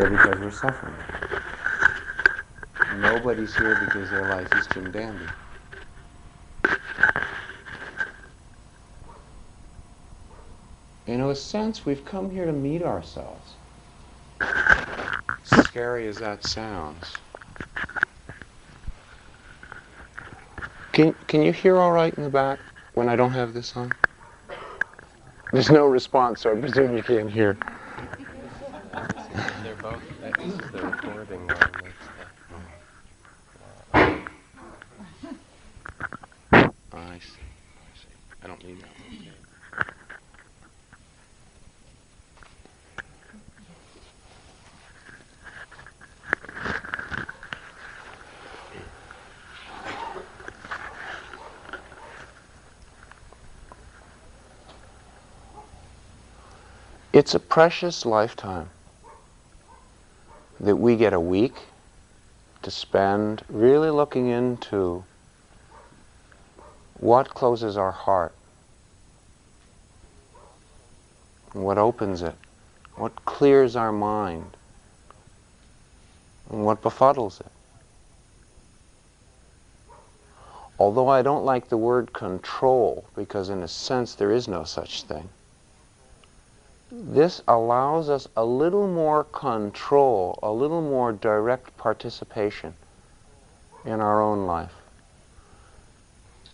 here because we're suffering. Nobody's here because their life is Jim Dandy. In a sense, we've come here to meet ourselves. Scary as that sounds. Can, can you hear all right in the back when I don't have this on? There's no response, so I presume you can't hear. They're both, this is the recording one. I see. I see. I don't need that one. It's a precious lifetime that we get a week to spend really looking into what closes our heart, what opens it, what clears our mind, and what befuddles it. Although I don't like the word control, because in a sense there is no such thing, this allows us a little more control, a little more direct participation in our own life.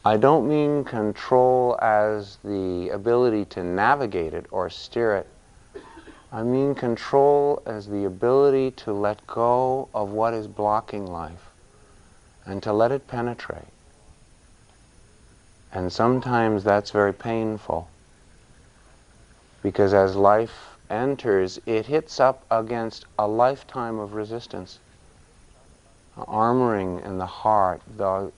I don't mean control as the ability to navigate it or steer it. I mean control as the ability to let go of what is blocking life and to let it penetrate. And sometimes that's very painful because as life enters, it hits up against a lifetime of resistance, armoring in the heart, the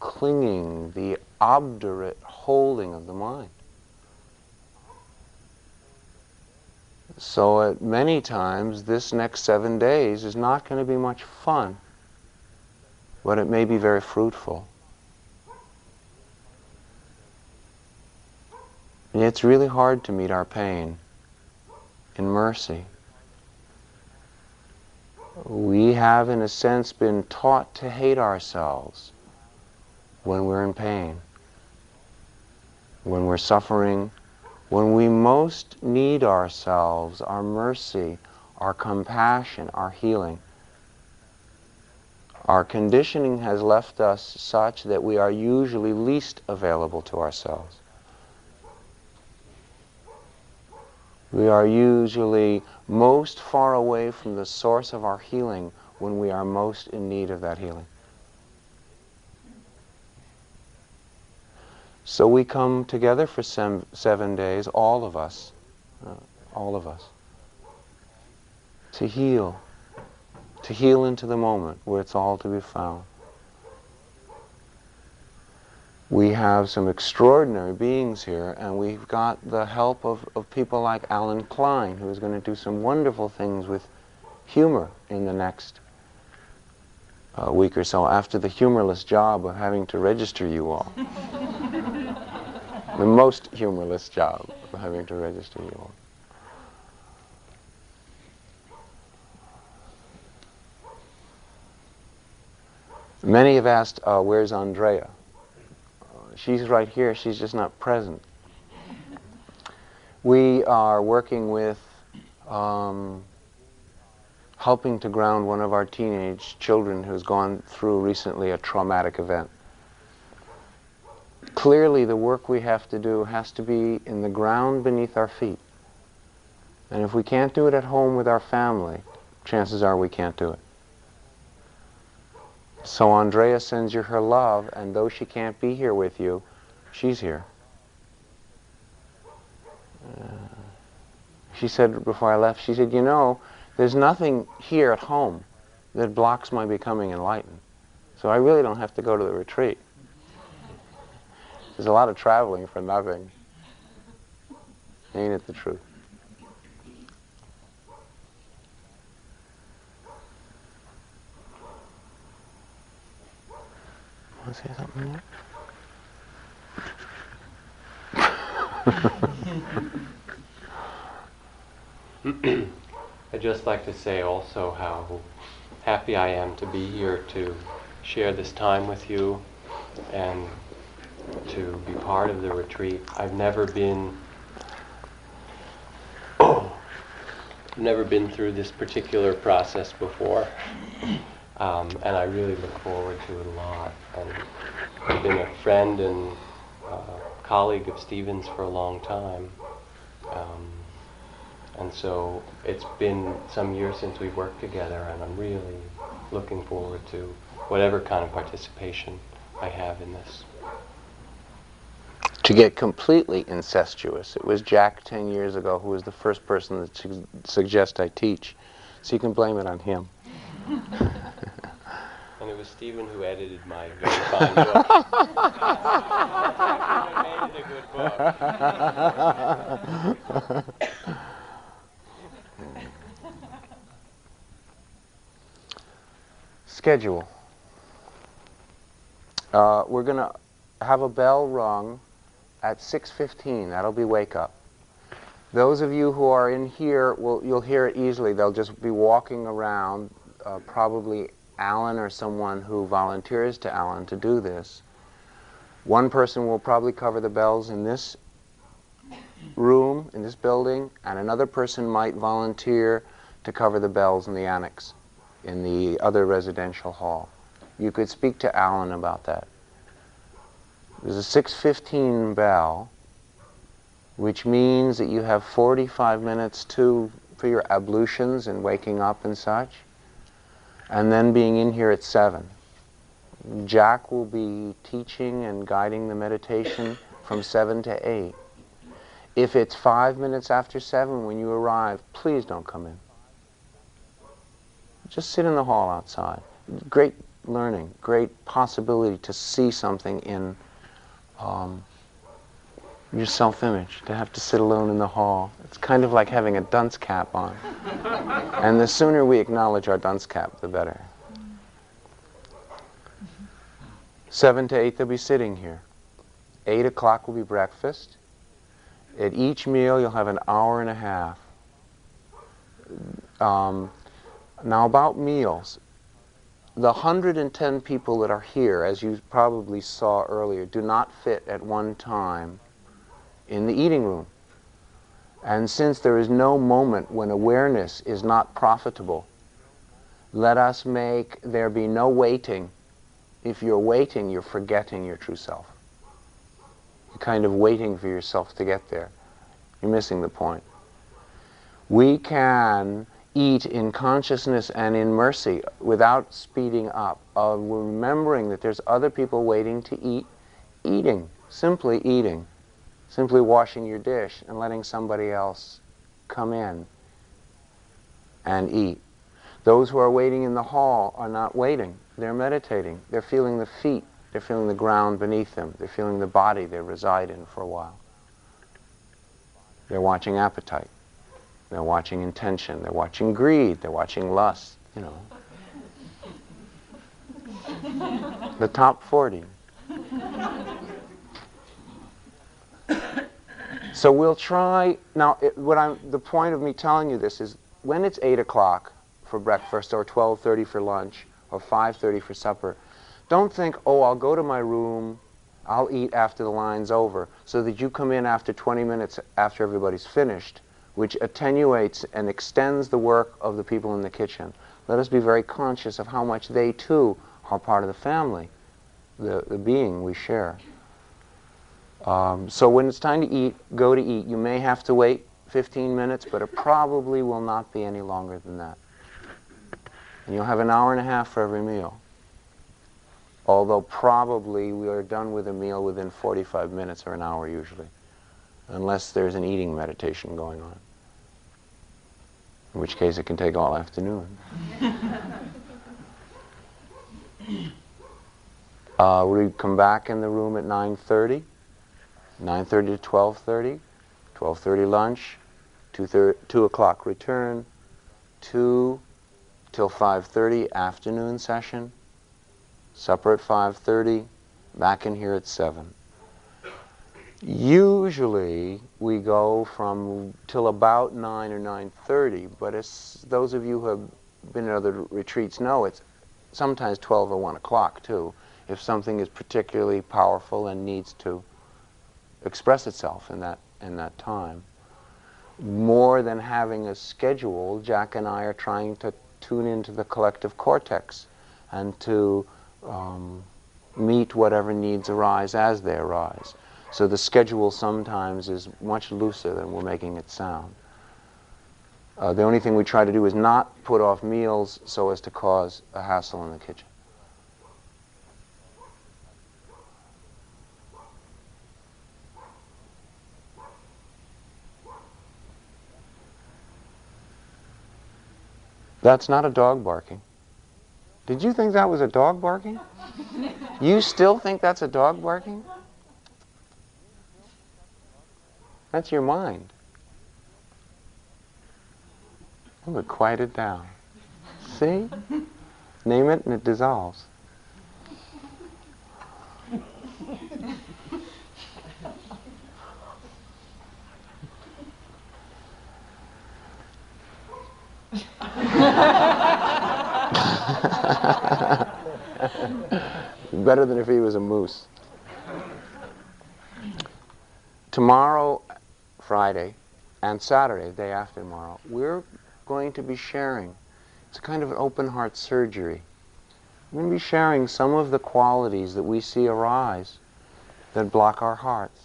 clinging, the obdurate holding of the mind. So at many times, this next seven days is not going to be much fun, but it may be very fruitful. And it's really hard to meet our pain in mercy. We have, in a sense, been taught to hate ourselves when we're in pain, when we're suffering, when we most need ourselves, our mercy, our compassion, our healing. Our conditioning has left us such that we are usually least available to ourselves. We are usually most far away from the source of our healing when we are most in need of that healing. So we come together for sem- seven days, all of us, uh, all of us, to heal, to heal into the moment where it's all to be found we have some extraordinary beings here, and we've got the help of, of people like Alan Klein, who is going to do some wonderful things with humor in the next uh, week or so, after the humorless job of having to register you all. the most humorless job of having to register you all. Many have asked, uh, where's Ondrea? She's right here, she's just not present. We are working with um, helping to ground one of our teenage children who's gone through recently a traumatic event. Clearly, the work we have to do has to be in the ground beneath our feet. And if we can't do it at home with our family, chances are we can't do it. So Ondrea sends you her love, and though she can't be here with you, she's here. Uh, she said before I left, she said, you know, there's nothing here at home that blocks my becoming enlightened. So I really don't have to go to the retreat. There's a lot of traveling for nothing. Ain't it the truth? Want to say something more? I'd just like to say also how happy I am to be here to share this time with you and to be part of the retreat. I've never been never been through this particular process before, um, and I really look forward to it a lot. And I've been a friend and uh, colleague of Stevens for a long time. Um, and so it's been some years since we've worked together, and I'm really looking forward to whatever kind of participation I have in this. To get completely incestuous, it was Jack 10 years ago who was the first person that su- suggest I teach. So you can blame it on him. And it was Stephen who edited my very fine book. made it a good book. Schedule. Uh, we're going to have a bell rung at 6.15. That'll be wake up. Those of you who are in here, will, you'll hear it easily. They'll just be walking around, uh, probably Alan or someone who volunteers to Alan to do this. One person will probably cover the bells in this room, in this building, and another person might volunteer to cover the bells in the annex, in the other residential hall. You could speak to Alan about that. There's a 615 bell, which means that you have 45 minutes to for your ablutions and waking up and such, and then being in here at 7. Jack will be teaching and guiding the meditation from 7 to 8. If it's five minutes after 7 when you arrive, please don't come in. Just sit in the hall outside. Great learning, great possibility to see something in um, your self-image, to have to sit alone in the hall. It's kind of like having a dunce cap on. and the sooner we acknowledge our dunce cap, the better. Seven to eight, they'll be sitting here. Eight o'clock will be breakfast. At each meal, you'll have an hour and a half. Um, now, about meals, the 110 people that are here, as you probably saw earlier, do not fit at one time in the eating room. And since there is no moment when awareness is not profitable, let us make there be no waiting. If you're waiting, you're forgetting your true self. You're kind of waiting for yourself to get there. You're missing the point. We can eat in consciousness and in mercy without speeding up, of remembering that there's other people waiting to eat, eating, simply eating, simply washing your dish and letting somebody else come in and eat. Those who are waiting in the hall are not waiting. They're meditating. They're feeling the feet. They're feeling the ground beneath them. They're feeling the body they reside in for a while. They're watching appetite. They're watching intention. They're watching greed. They're watching lust, you know. the top 40. So we'll try, now it, what I'm, the point of me telling you this is when it's 8 o'clock for breakfast or 12.30 for lunch or 5.30 for supper, don't think, oh, I'll go to my room, I'll eat after the line's over, so that you come in after 20 minutes after everybody's finished, which attenuates and extends the work of the people in the kitchen. Let us be very conscious of how much they too are part of the family, the, the being we share. Um, so when it's time to eat, go to eat. You may have to wait 15 minutes, but it probably will not be any longer than that. And you'll have an hour and a half for every meal. Although probably we are done with a meal within 45 minutes or an hour usually, unless there's an eating meditation going on. In which case it can take all afternoon. uh, we come back in the room at 9.30. 9.30 to 12.30, 12.30 lunch, 2, 2 o'clock return, 2 till 5.30 afternoon session, supper at 5.30, back in here at 7. Usually we go from till about 9 or 9.30, but as those of you who have been at other retreats know, it's sometimes 12 or 1 o'clock too, if something is particularly powerful and needs to express itself in that, in that time. More than having a schedule, Jack and I are trying to tune into the collective cortex and to um, meet whatever needs arise as they arise. So the schedule sometimes is much looser than we're making it sound. Uh, the only thing we try to do is not put off meals so as to cause a hassle in the kitchen. That's not a dog barking. Did you think that was a dog barking? You still think that's a dog barking? That's your mind. Oh, it quieted down. See? Name it and it dissolves. Better than if he was a moose. Tomorrow Friday, and Saturday, the day after tomorrow, we're going to be sharing. It's a kind of an open heart surgery. We're going to be sharing some of the qualities that we see arise that block our hearts.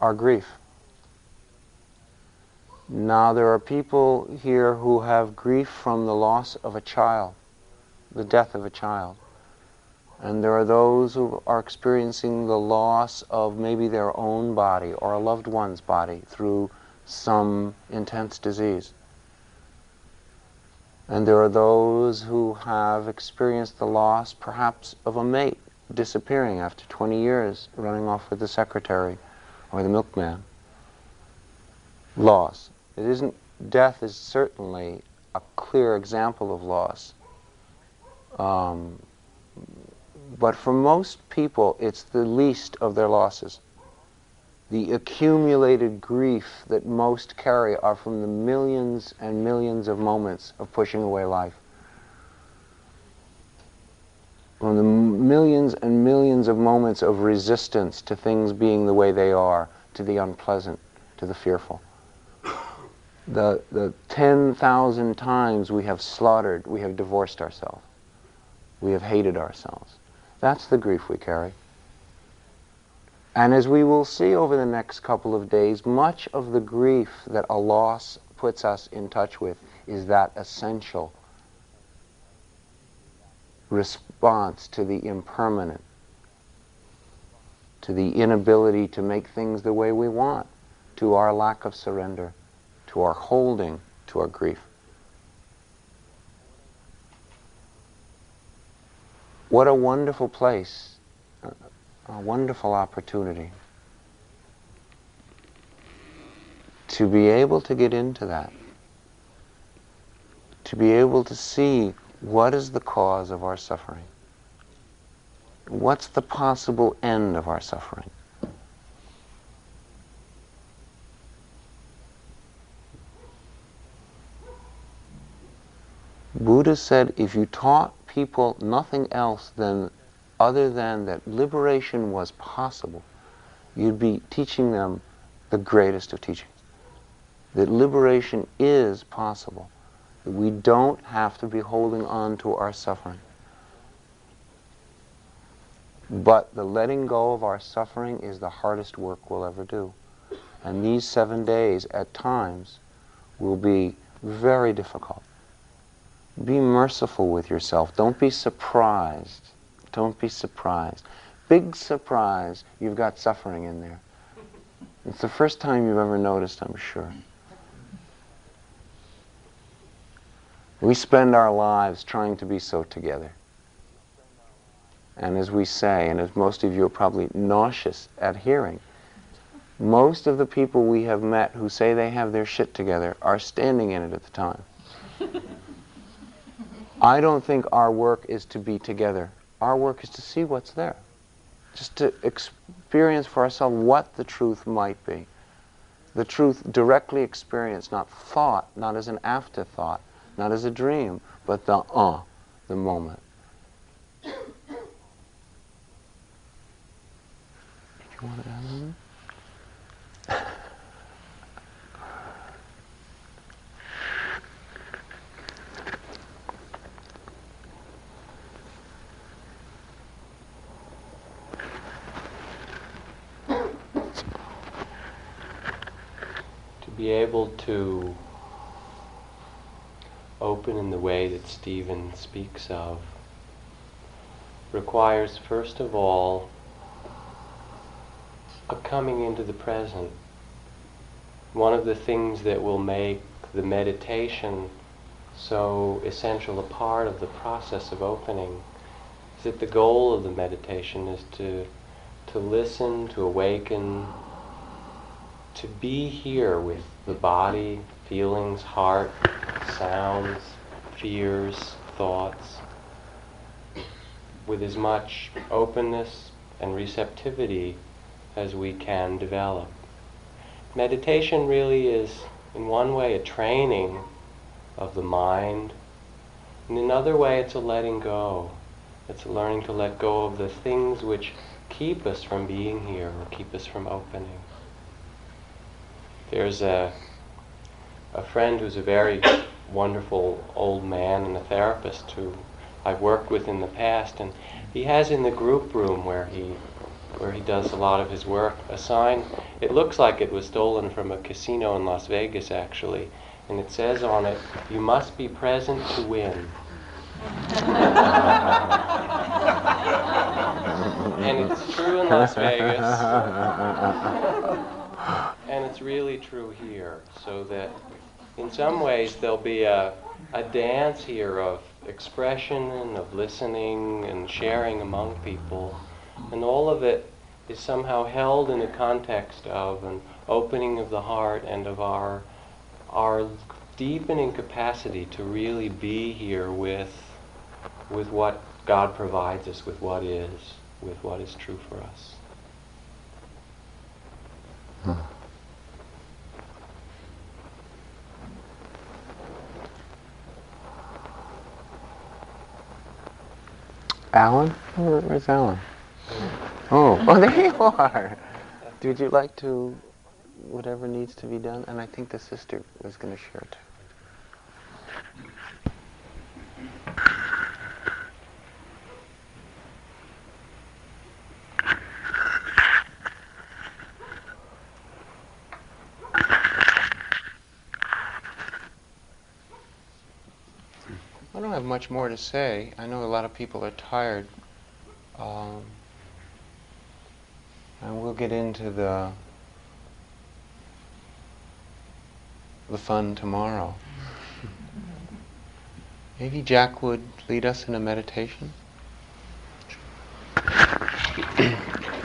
Our grief. Now, there are people here who have grief from the loss of a child, the death of a child. And there are those who are experiencing the loss of maybe their own body or a loved one's body through some intense disease. And there are those who have experienced the loss perhaps of a mate disappearing after 20 years, running off with the secretary or the milkman. Loss. It isn't, death is certainly a clear example of loss. Um, but for most people, it's the least of their losses. The accumulated grief that most carry are from the millions and millions of moments of pushing away life. From the millions and millions of moments of resistance to things being the way they are, to the unpleasant, to the fearful. The, the 10,000 times we have slaughtered, we have divorced ourselves. We have hated ourselves. That's the grief we carry. And as we will see over the next couple of days, much of the grief that a loss puts us in touch with is that essential response to the impermanent, to the inability to make things the way we want, to our lack of surrender, to our holding, to our grief. What a wonderful place, a wonderful opportunity to be able to get into that, to be able to see what is the cause of our suffering, what's the possible end of our suffering. Buddha said if you taught people nothing else than other than that liberation was possible, you'd be teaching them the greatest of teachings. That liberation is possible. That we don't have to be holding on to our suffering. But the letting go of our suffering is the hardest work we'll ever do. And these seven days, at times, will be very difficult. Be merciful with yourself. Don't be surprised. Don't be surprised. Big surprise, you've got suffering in there. It's the first time you've ever noticed, I'm sure. We spend our lives trying to be so together. And as we say, and as most of you are probably nauseous at hearing, most of the people we have met who say they have their shit together are standing in it at the time. I don't think our work is to be together. Our work is to see what's there, just to experience for ourselves what the truth might be. The truth directly experienced, not thought, not as an afterthought, not as a dream, but the uh, the moment. Did you want to add anything? Be able to open in the way that Stephen speaks of requires, first of all, a coming into the present. One of the things that will make the meditation so essential a part of the process of opening is that the goal of the meditation is to, to listen, to awaken, to be here with the body, feelings, heart, sounds, fears, thoughts, with as much openness and receptivity as we can develop. Meditation really is, in one way, a training of the mind. In another way, it's a letting go. It's learning to let go of the things which keep us from being here or keep us from opening. There's a, a friend who's a very wonderful old man and a therapist who I've worked with in the past, and he has in the group room where he where he does a lot of his work a sign. It looks like it was stolen from a casino in Las Vegas, actually, and it says on it, "You must be present to win." and it's true in Las Vegas. and it's really true here. So that in some ways there'll be a, a dance here of expression and of listening and sharing among people. And all of it is somehow held in the context of an opening of the heart and of our, our deepening capacity to really be here with, with what God provides us, with what is, with what is true for us. Hmm. Alan? where's Alan? Oh, oh, there you are. Would you like to, whatever needs to be done? And I think the sister was going to share too. have much more to say. I know a lot of people are tired. Um, and we'll get into the the fun tomorrow. Maybe Jack would lead us in a meditation.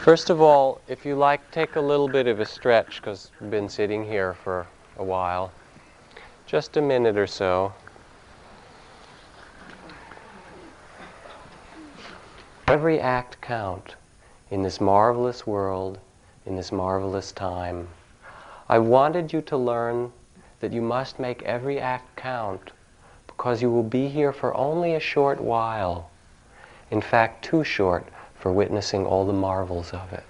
First of all, if you like, take a little bit of a stretch because we've been sitting here for a while. Just a minute or so. Every act count in this marvelous world, in this marvelous time. I wanted you to learn that you must make every act count because you will be here for only a short while. In fact, too short for witnessing all the marvels of it.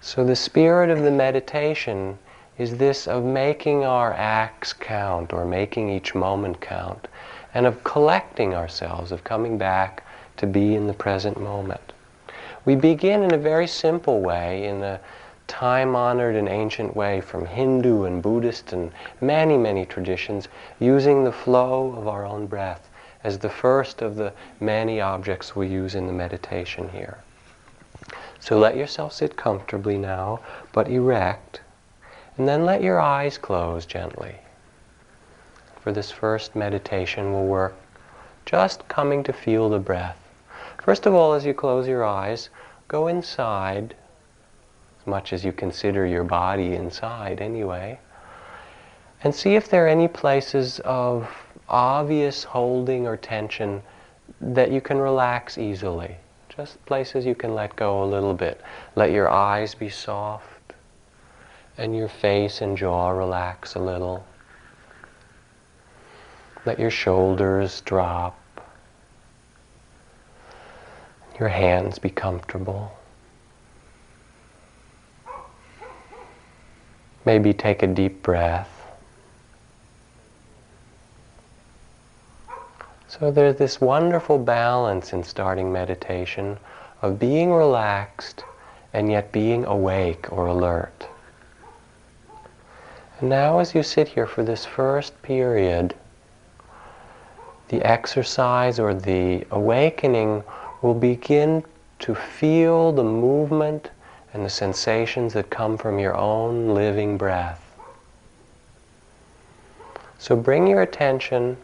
So the spirit of the meditation is this of making our acts count or making each moment count and of collecting ourselves, of coming back to be in the present moment. We begin in a very simple way, in a time honored and ancient way from Hindu and Buddhist and many, many traditions, using the flow of our own breath as the first of the many objects we use in the meditation here. So let yourself sit comfortably now, but erect, and then let your eyes close gently for this first meditation will work just coming to feel the breath. First of all, as you close your eyes, go inside, as much as you consider your body inside anyway, and see if there are any places of obvious holding or tension that you can relax easily. just places you can let go a little bit. Let your eyes be soft and your face and jaw relax a little. Let your shoulders drop. Your hands be comfortable. Maybe take a deep breath. So there's this wonderful balance in starting meditation of being relaxed and yet being awake or alert. And now as you sit here for this first period, the exercise or the awakening will begin to feel the movement and the sensations that come from your own living breath. So bring your attention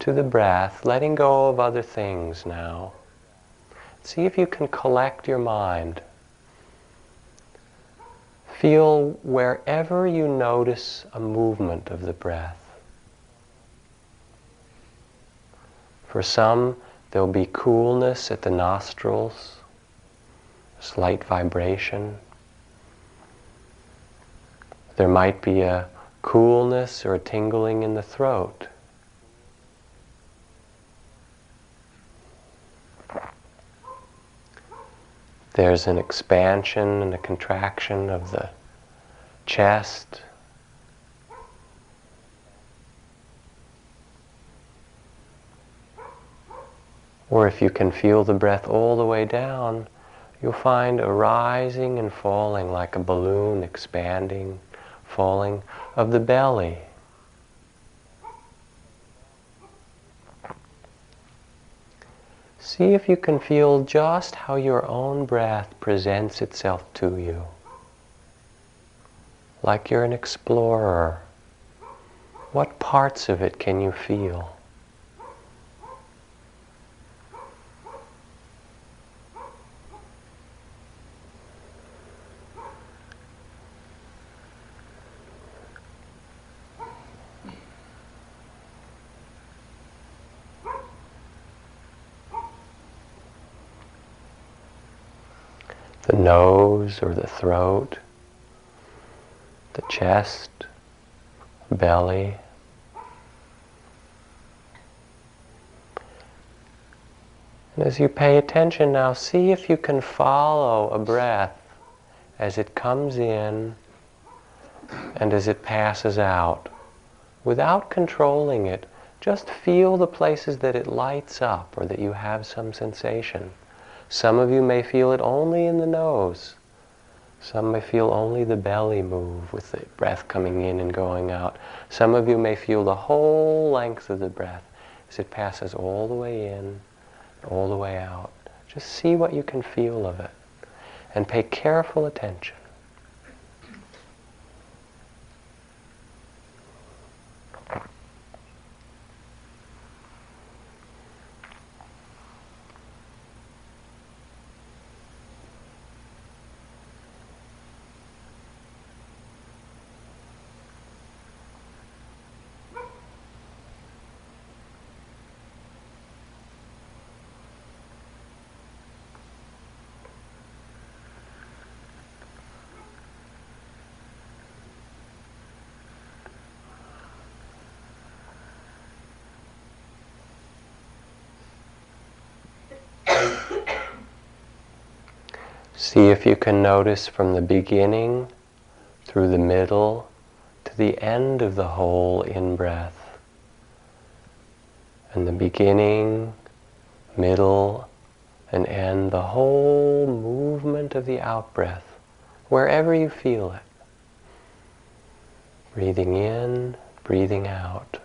to the breath, letting go of other things now. See if you can collect your mind. Feel wherever you notice a movement of the breath. For some, there'll be coolness at the nostrils, slight vibration. There might be a coolness or a tingling in the throat. There's an expansion and a contraction of the chest. Or if you can feel the breath all the way down, you'll find a rising and falling like a balloon expanding, falling of the belly. See if you can feel just how your own breath presents itself to you. Like you're an explorer. What parts of it can you feel? The nose or the throat, the chest, belly. And as you pay attention now, see if you can follow a breath as it comes in and as it passes out. Without controlling it, just feel the places that it lights up or that you have some sensation. Some of you may feel it only in the nose. Some may feel only the belly move with the breath coming in and going out. Some of you may feel the whole length of the breath as it passes all the way in, all the way out. Just see what you can feel of it and pay careful attention. See if you can notice from the beginning through the middle to the end of the whole in breath. And the beginning, middle, and end, the whole movement of the out breath, wherever you feel it. Breathing in, breathing out.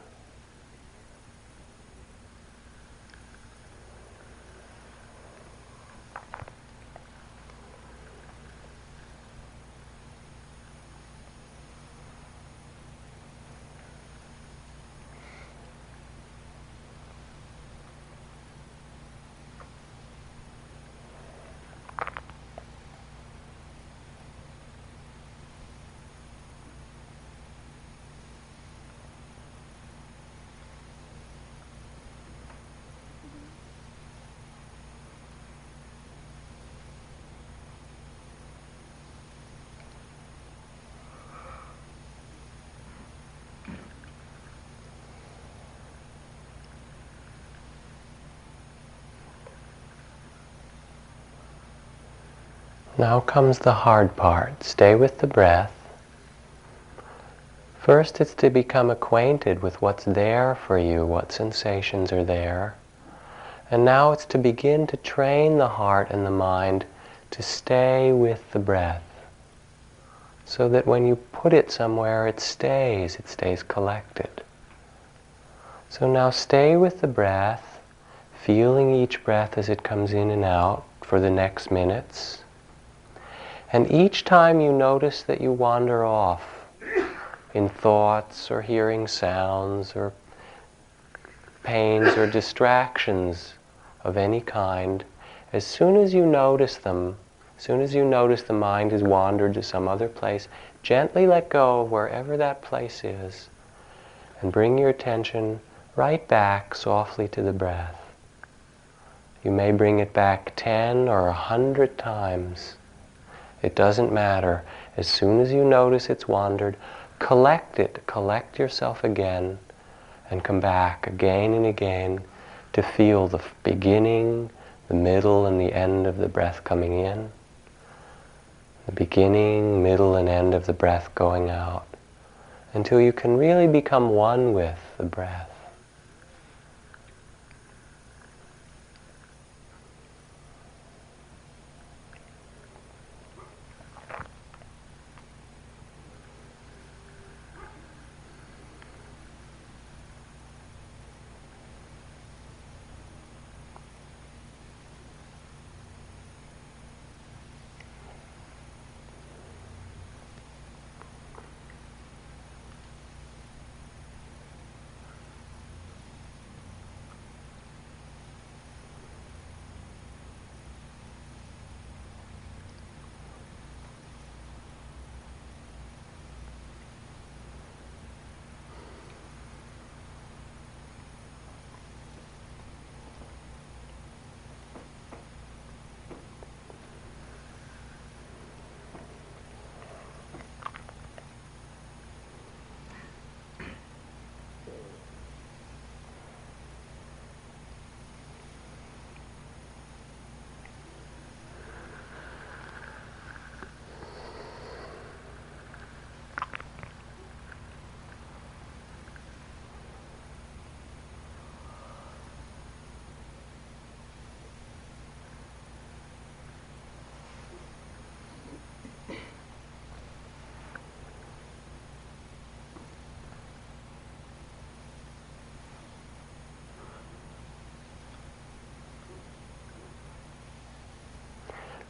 Now comes the hard part. Stay with the breath. First, it's to become acquainted with what's there for you, what sensations are there. And now it's to begin to train the heart and the mind to stay with the breath. So that when you put it somewhere, it stays, it stays collected. So now stay with the breath, feeling each breath as it comes in and out for the next minutes. And each time you notice that you wander off, in thoughts or hearing sounds or pains or distractions of any kind, as soon as you notice them, as soon as you notice the mind has wandered to some other place, gently let go of wherever that place is and bring your attention right back softly to the breath. You may bring it back 10 or a hundred times. It doesn't matter. As soon as you notice it's wandered, collect it, collect yourself again, and come back again and again to feel the beginning, the middle, and the end of the breath coming in, the beginning, middle, and end of the breath going out, until you can really become one with the breath.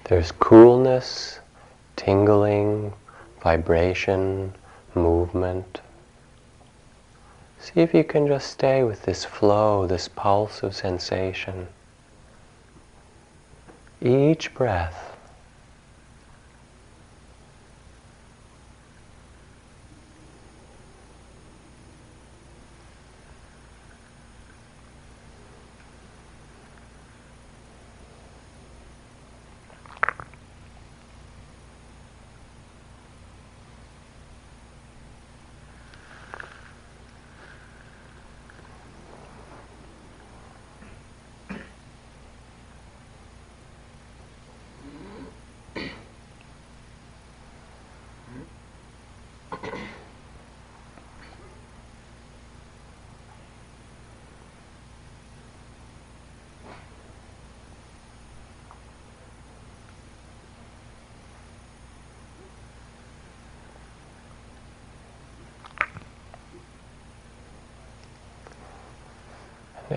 There's coolness, tingling, vibration, movement. See if you can just stay with this flow, this pulse of sensation. Each breath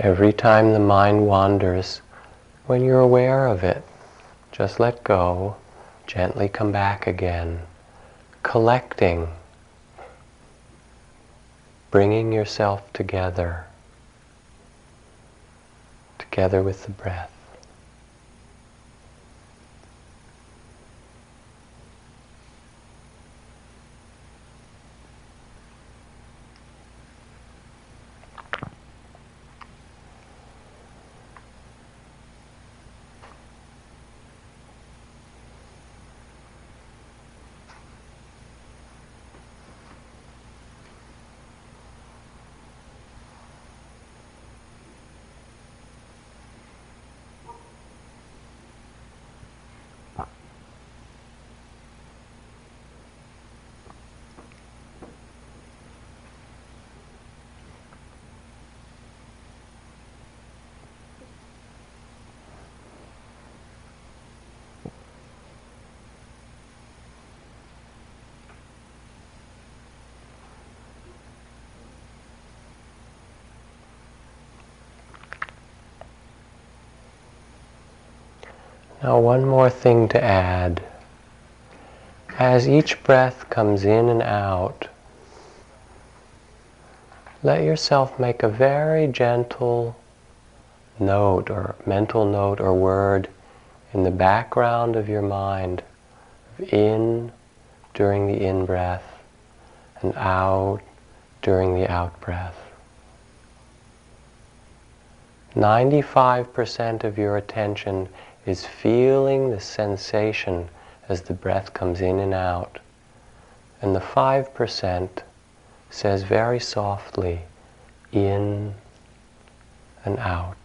Every time the mind wanders, when you're aware of it, just let go, gently come back again, collecting, bringing yourself together, together with the breath. Now, one more thing to add. As each breath comes in and out, let yourself make a very gentle note or mental note or word in the background of your mind in during the in breath and out during the out breath. 95% of your attention is feeling the sensation as the breath comes in and out. And the 5% says very softly, in and out.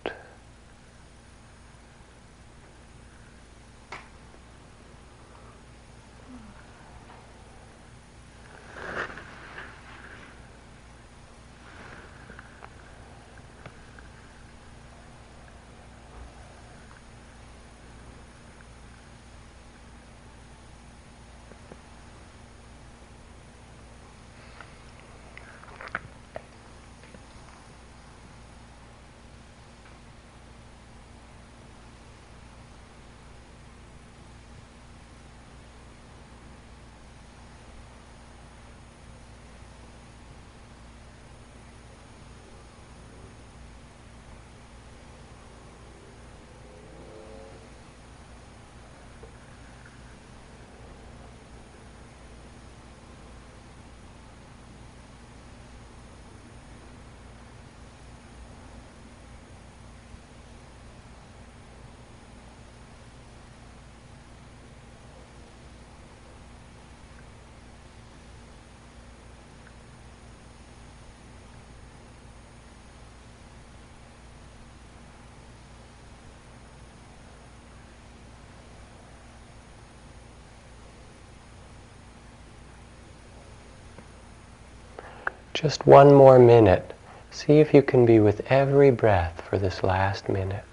Just one more minute. See if you can be with every breath for this last minute.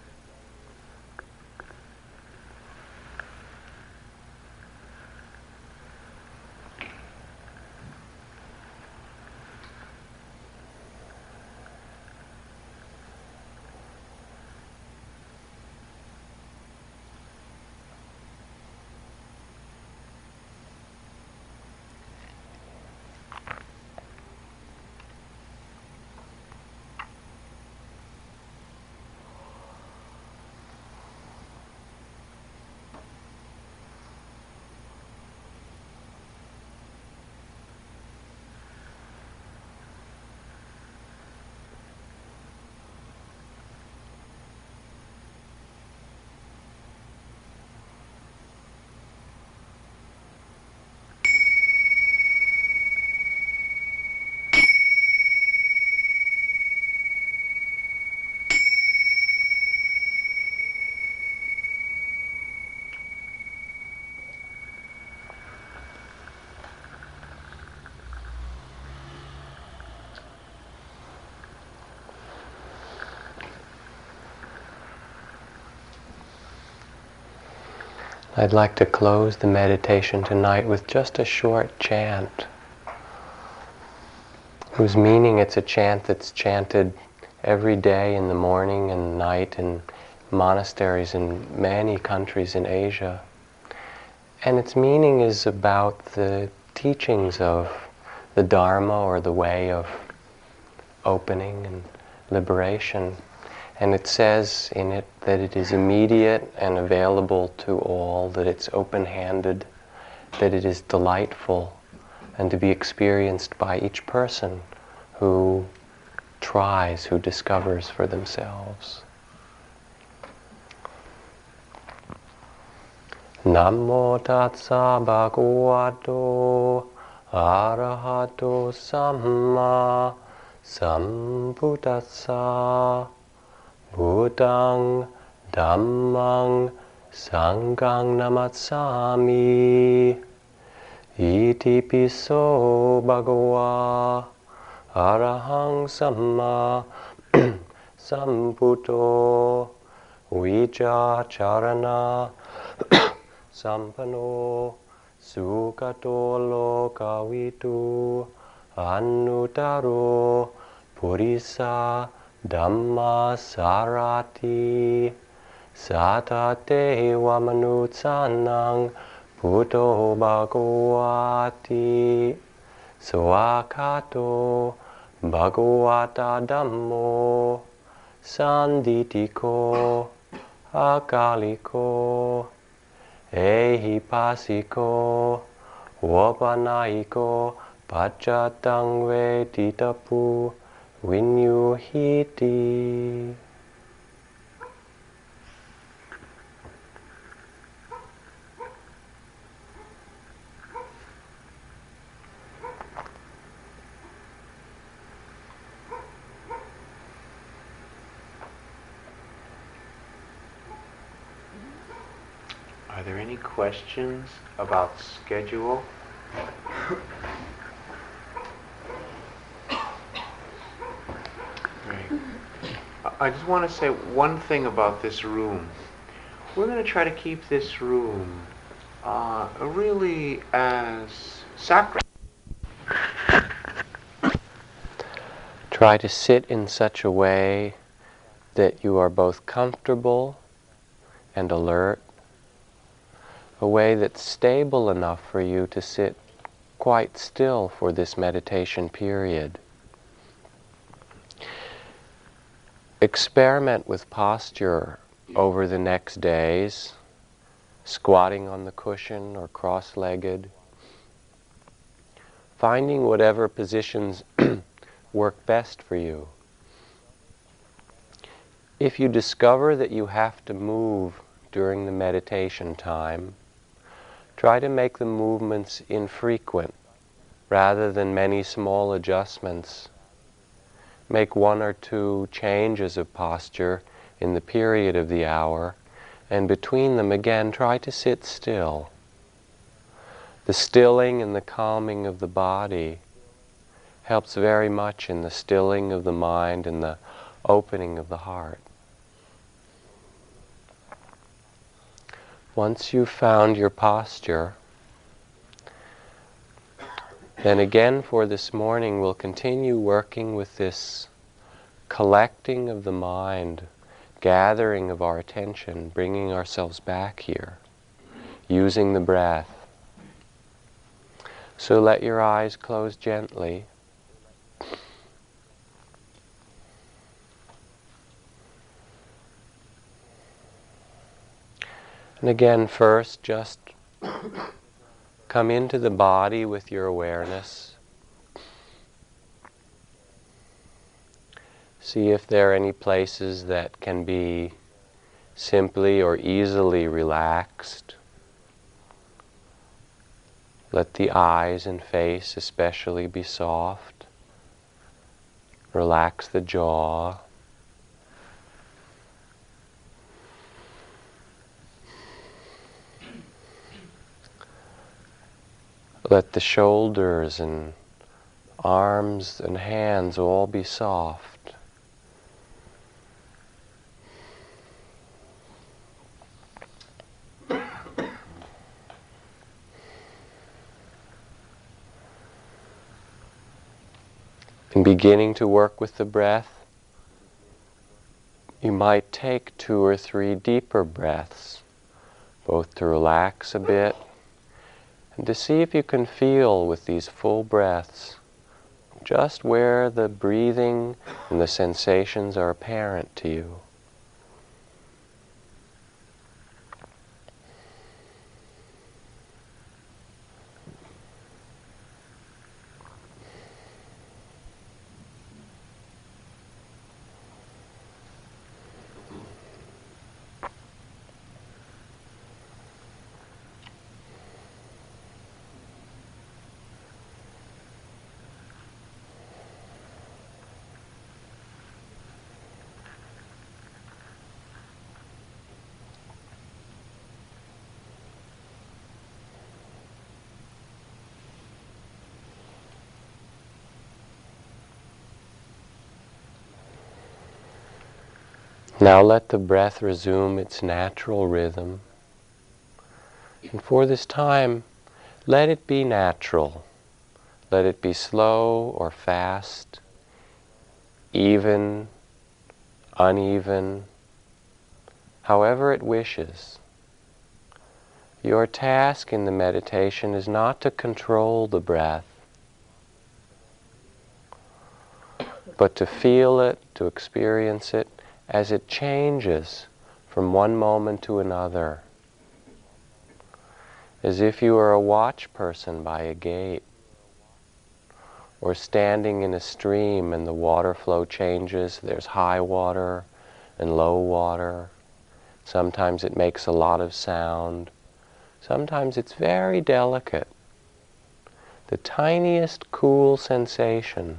I'd like to close the meditation tonight with just a short chant, whose meaning it's a chant that's chanted every day in the morning and night in monasteries in many countries in Asia. And its meaning is about the teachings of the Dharma or the way of opening and liberation. And it says in it that it is immediate and available to all, that it's open handed, that it is delightful, and to be experienced by each person who tries, who discovers for themselves. Namo tassa bhagavato arahato samma sambuddhassa Buddhang Dhammang Sanghang Namatsami. Iti piso bhagava Arahang Samma Samputo Vija Charana Sampano Sukato Lokavitu Anutaro Purisa Dhamma Sarati Sata te wamanutanang Buddho bhagavati. Swakato bhagavata dhammo Sanditiko Akaliko. Ehipasiko Wapanaiko Pachatang Veditapu Vinyuhiti Are there any questions about schedule? I just want to say one thing about this room. We're going to try to keep this room uh, really as sacred. Try to sit in such a way that you are both comfortable and alert, a way that's stable enough for you to sit quite still for this meditation period. Experiment with posture over the next days, squatting on the cushion or cross legged, finding whatever positions work best for you. If you discover that you have to move during the meditation time, try to make the movements infrequent rather than many small adjustments. Make one or two changes of posture in the period of the hour, and between them again try to sit still. The stilling and the calming of the body helps very much in the stilling of the mind and the opening of the heart. Once you've found your posture, then again for this morning we'll continue working with this collecting of the mind, gathering of our attention, bringing ourselves back here, using the breath. So let your eyes close gently. And again, first, just come into the body with your awareness. See if there are any places that can be simply or easily relaxed. Let the eyes and face especially be soft. Relax the jaw. Let the shoulders and arms and hands all be soft. In beginning to work with the breath, you might take two or three deeper breaths, both to relax a bit and to see if you can feel with these full breaths just where the breathing and the sensations are apparent to you. Now let the breath resume its natural rhythm. And for this time, let it be natural. Let it be slow or fast, even, uneven, however it wishes. Your task in the meditation is not to control the breath, but to feel it, to experience it as it changes from one moment to another. As if you were a watch person by a gate, or standing in a stream and the water flow changes, there's high water and low water. Sometimes it makes a lot of sound. Sometimes it's very delicate. The tiniest cool sensation,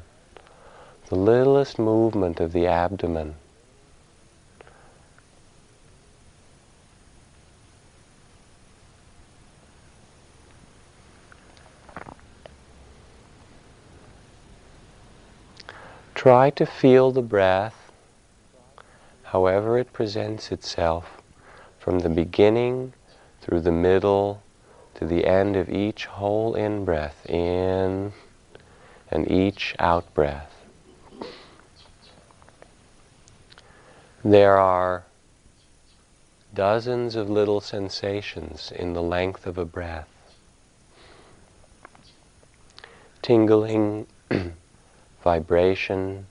the littlest movement of the abdomen. Try to feel the breath, however it presents itself, from the beginning through the middle to the end of each whole in breath, in and each out breath. There are dozens of little sensations in the length of a breath. Tingling, vibration,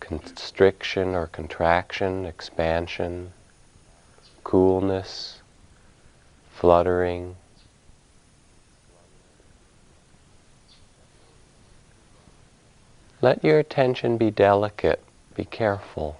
constriction or contraction, expansion, coolness, fluttering. Let your attention be delicate, be careful.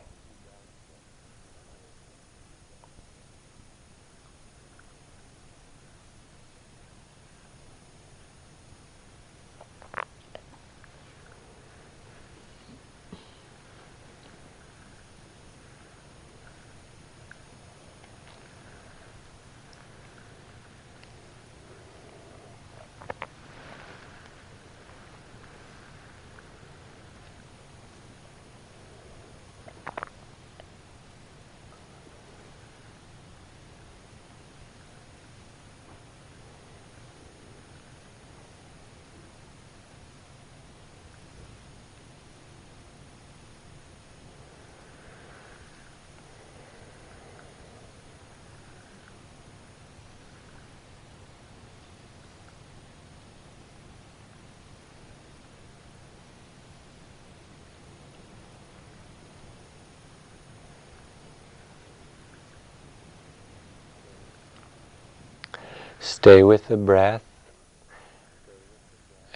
Stay with the breath.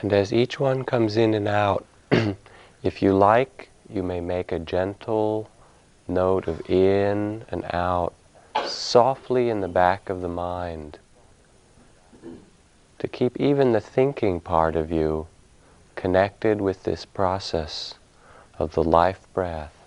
And as each one comes in and out, if you like, you may make a gentle note of in and out softly in the back of the mind to keep even the thinking part of you connected with this process of the life breath.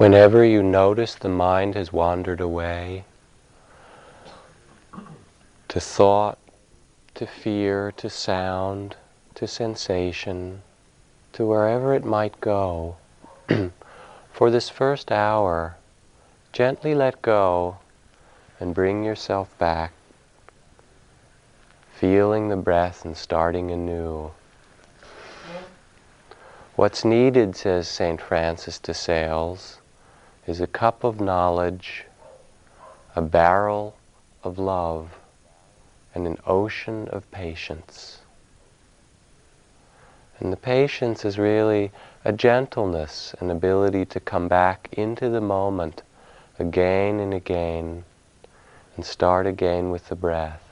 Whenever you notice the mind has wandered away to thought, to fear, to sound, to sensation, to wherever it might go, for this first hour, gently let go and bring yourself back, feeling the breath and starting anew. What's needed, says St. Francis de Sales, is a cup of knowledge, a barrel of love, and an ocean of patience. And the patience is really a gentleness, an ability to come back into the moment again and again and start again with the breath.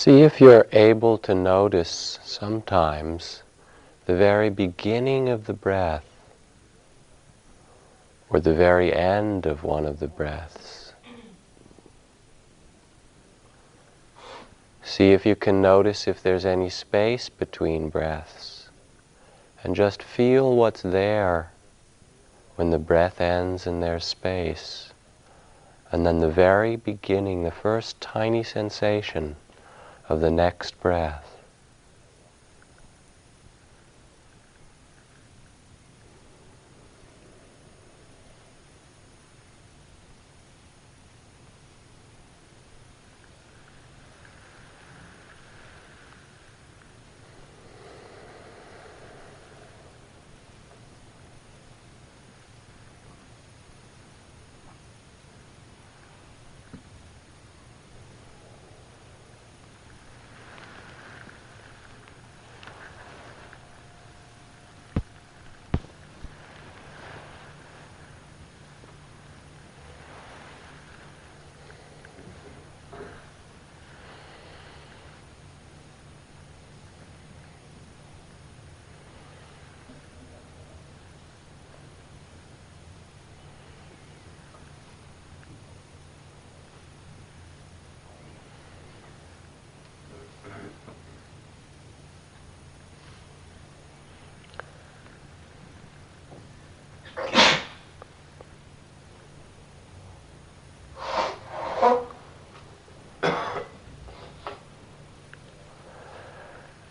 See if you're able to notice sometimes the very beginning of the breath or the very end of one of the breaths. See if you can notice if there's any space between breaths and just feel what's there when the breath ends and there's space. And then the very beginning, the first tiny sensation of the next breath.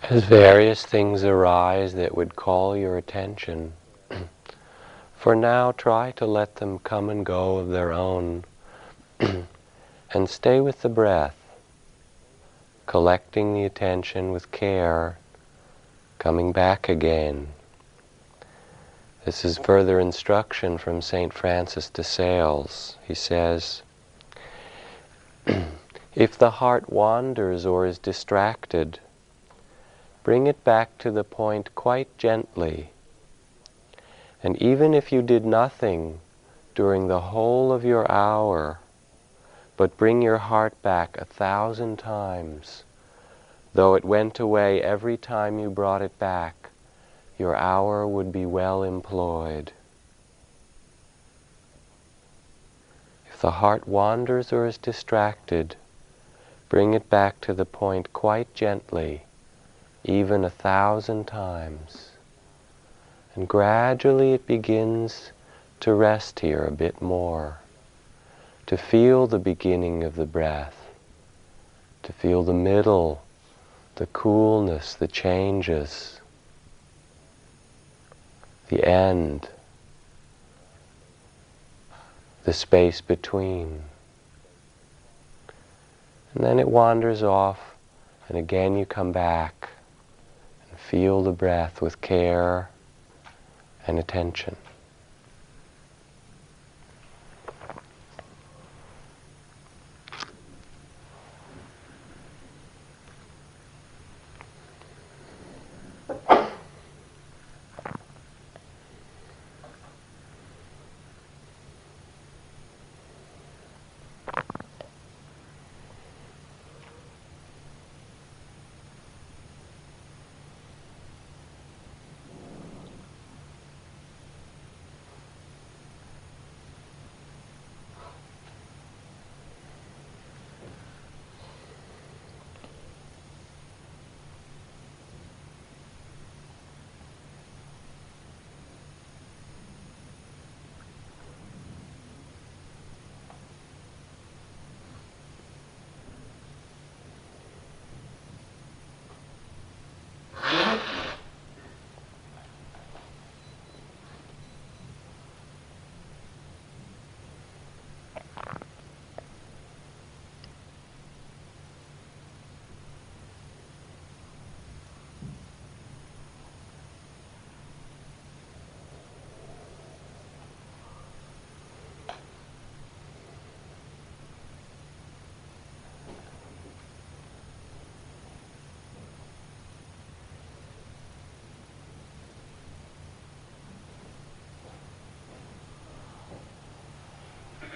As various things arise that would call your attention, for now try to let them come and go of their own and stay with the breath, collecting the attention with care, coming back again. This is further instruction from St. Francis de Sales. He says, If the heart wanders or is distracted, bring it back to the point quite gently. And even if you did nothing during the whole of your hour, but bring your heart back a thousand times, though it went away every time you brought it back, your hour would be well employed. If the heart wanders or is distracted, bring it back to the point quite gently even a thousand times. And gradually it begins to rest here a bit more, to feel the beginning of the breath, to feel the middle, the coolness, the changes, the end, the space between. And then it wanders off, and again you come back and Feel the breath with care and attention.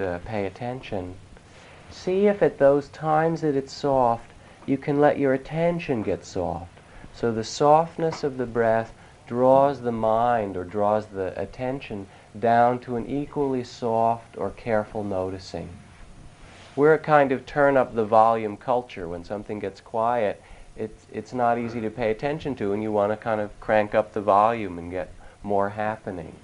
uh, pay attention, see if at those times that it's soft, you can let your attention get soft. So the softness of the breath draws the mind or draws the attention down to an equally soft or careful noticing. We're a kind of turn up the volume culture. When something gets quiet, it's, it's not easy to pay attention to, and you want to kind of crank up the volume and get more happening.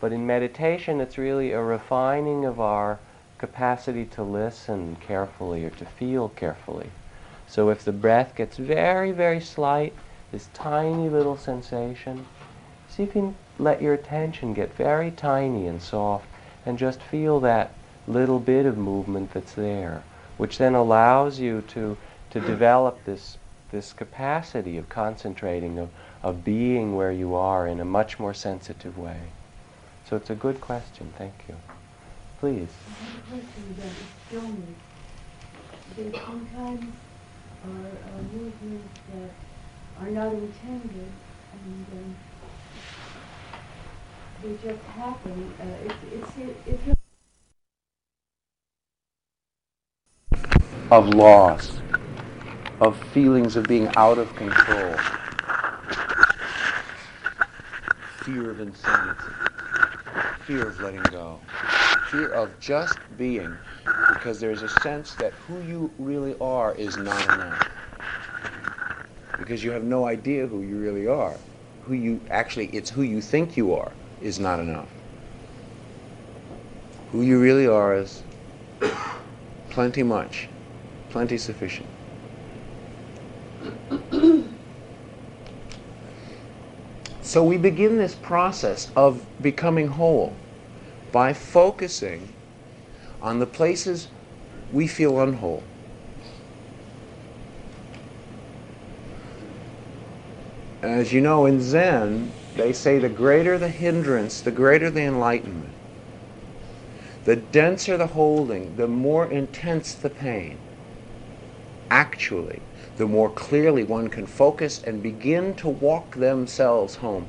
But in meditation, it's really a refining of our capacity to listen carefully or to feel carefully. So if the breath gets very, very slight, this tiny little sensation, see if you can let your attention get very tiny and soft and just feel that little bit of movement that's there, which then allows you to, to develop this, this capacity of concentrating, of, of being where you are in a much more sensitive way. So it's a good question. Thank you. Please. There sometimes are uh, movements that are not intended and um, they just happen. Uh, it's, it's, it's of loss, of feelings of being out of control, fear of insanity, fear of letting go, fear of just being, because there's a sense that who you really are is not enough. Because you have no idea who you really are. Who you actually, it's who you think you are is not enough. Who you really are is plenty much, plenty sufficient. So we begin this process of becoming whole by focusing on the places we feel unwhole. As you know, in Zen, they say the greater the hindrance, the greater the enlightenment. The denser the holding, the more intense the pain. Actually, the more clearly one can focus and begin to walk themselves home,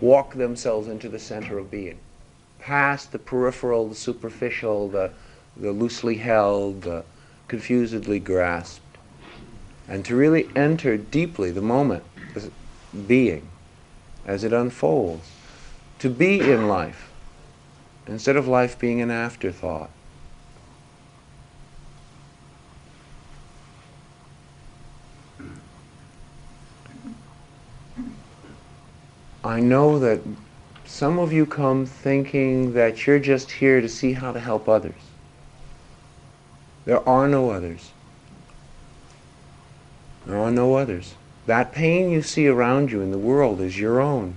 walk themselves into the center of being, past the peripheral, the superficial, the, the loosely held, the confusedly grasped, and to really enter deeply the moment, being as it unfolds, to be in life instead of life being an afterthought. I know that some of you come thinking that you're just here to see how to help others. There are no others. There are no others. That pain you see around you in the world is your own.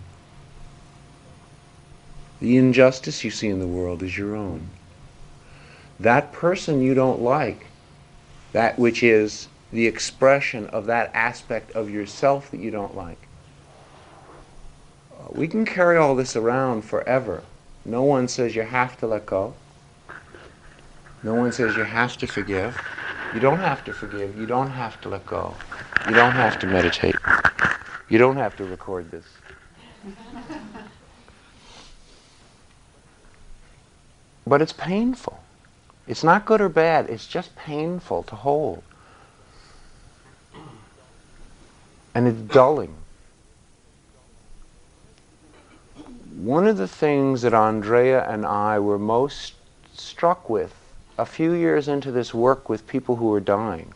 The injustice you see in the world is your own. That person you don't like, that which is the expression of that aspect of yourself that you don't like, we can carry all this around forever. No one says you have to let go. No one says you have to forgive. You don't have to forgive. You don't have to let go. You don't have to meditate. You don't have to record this. But it's painful. It's not good or bad, it's just painful to hold. And it's dulling. One of the things that Ondrea and I were most struck with a few years into this work with people who were dying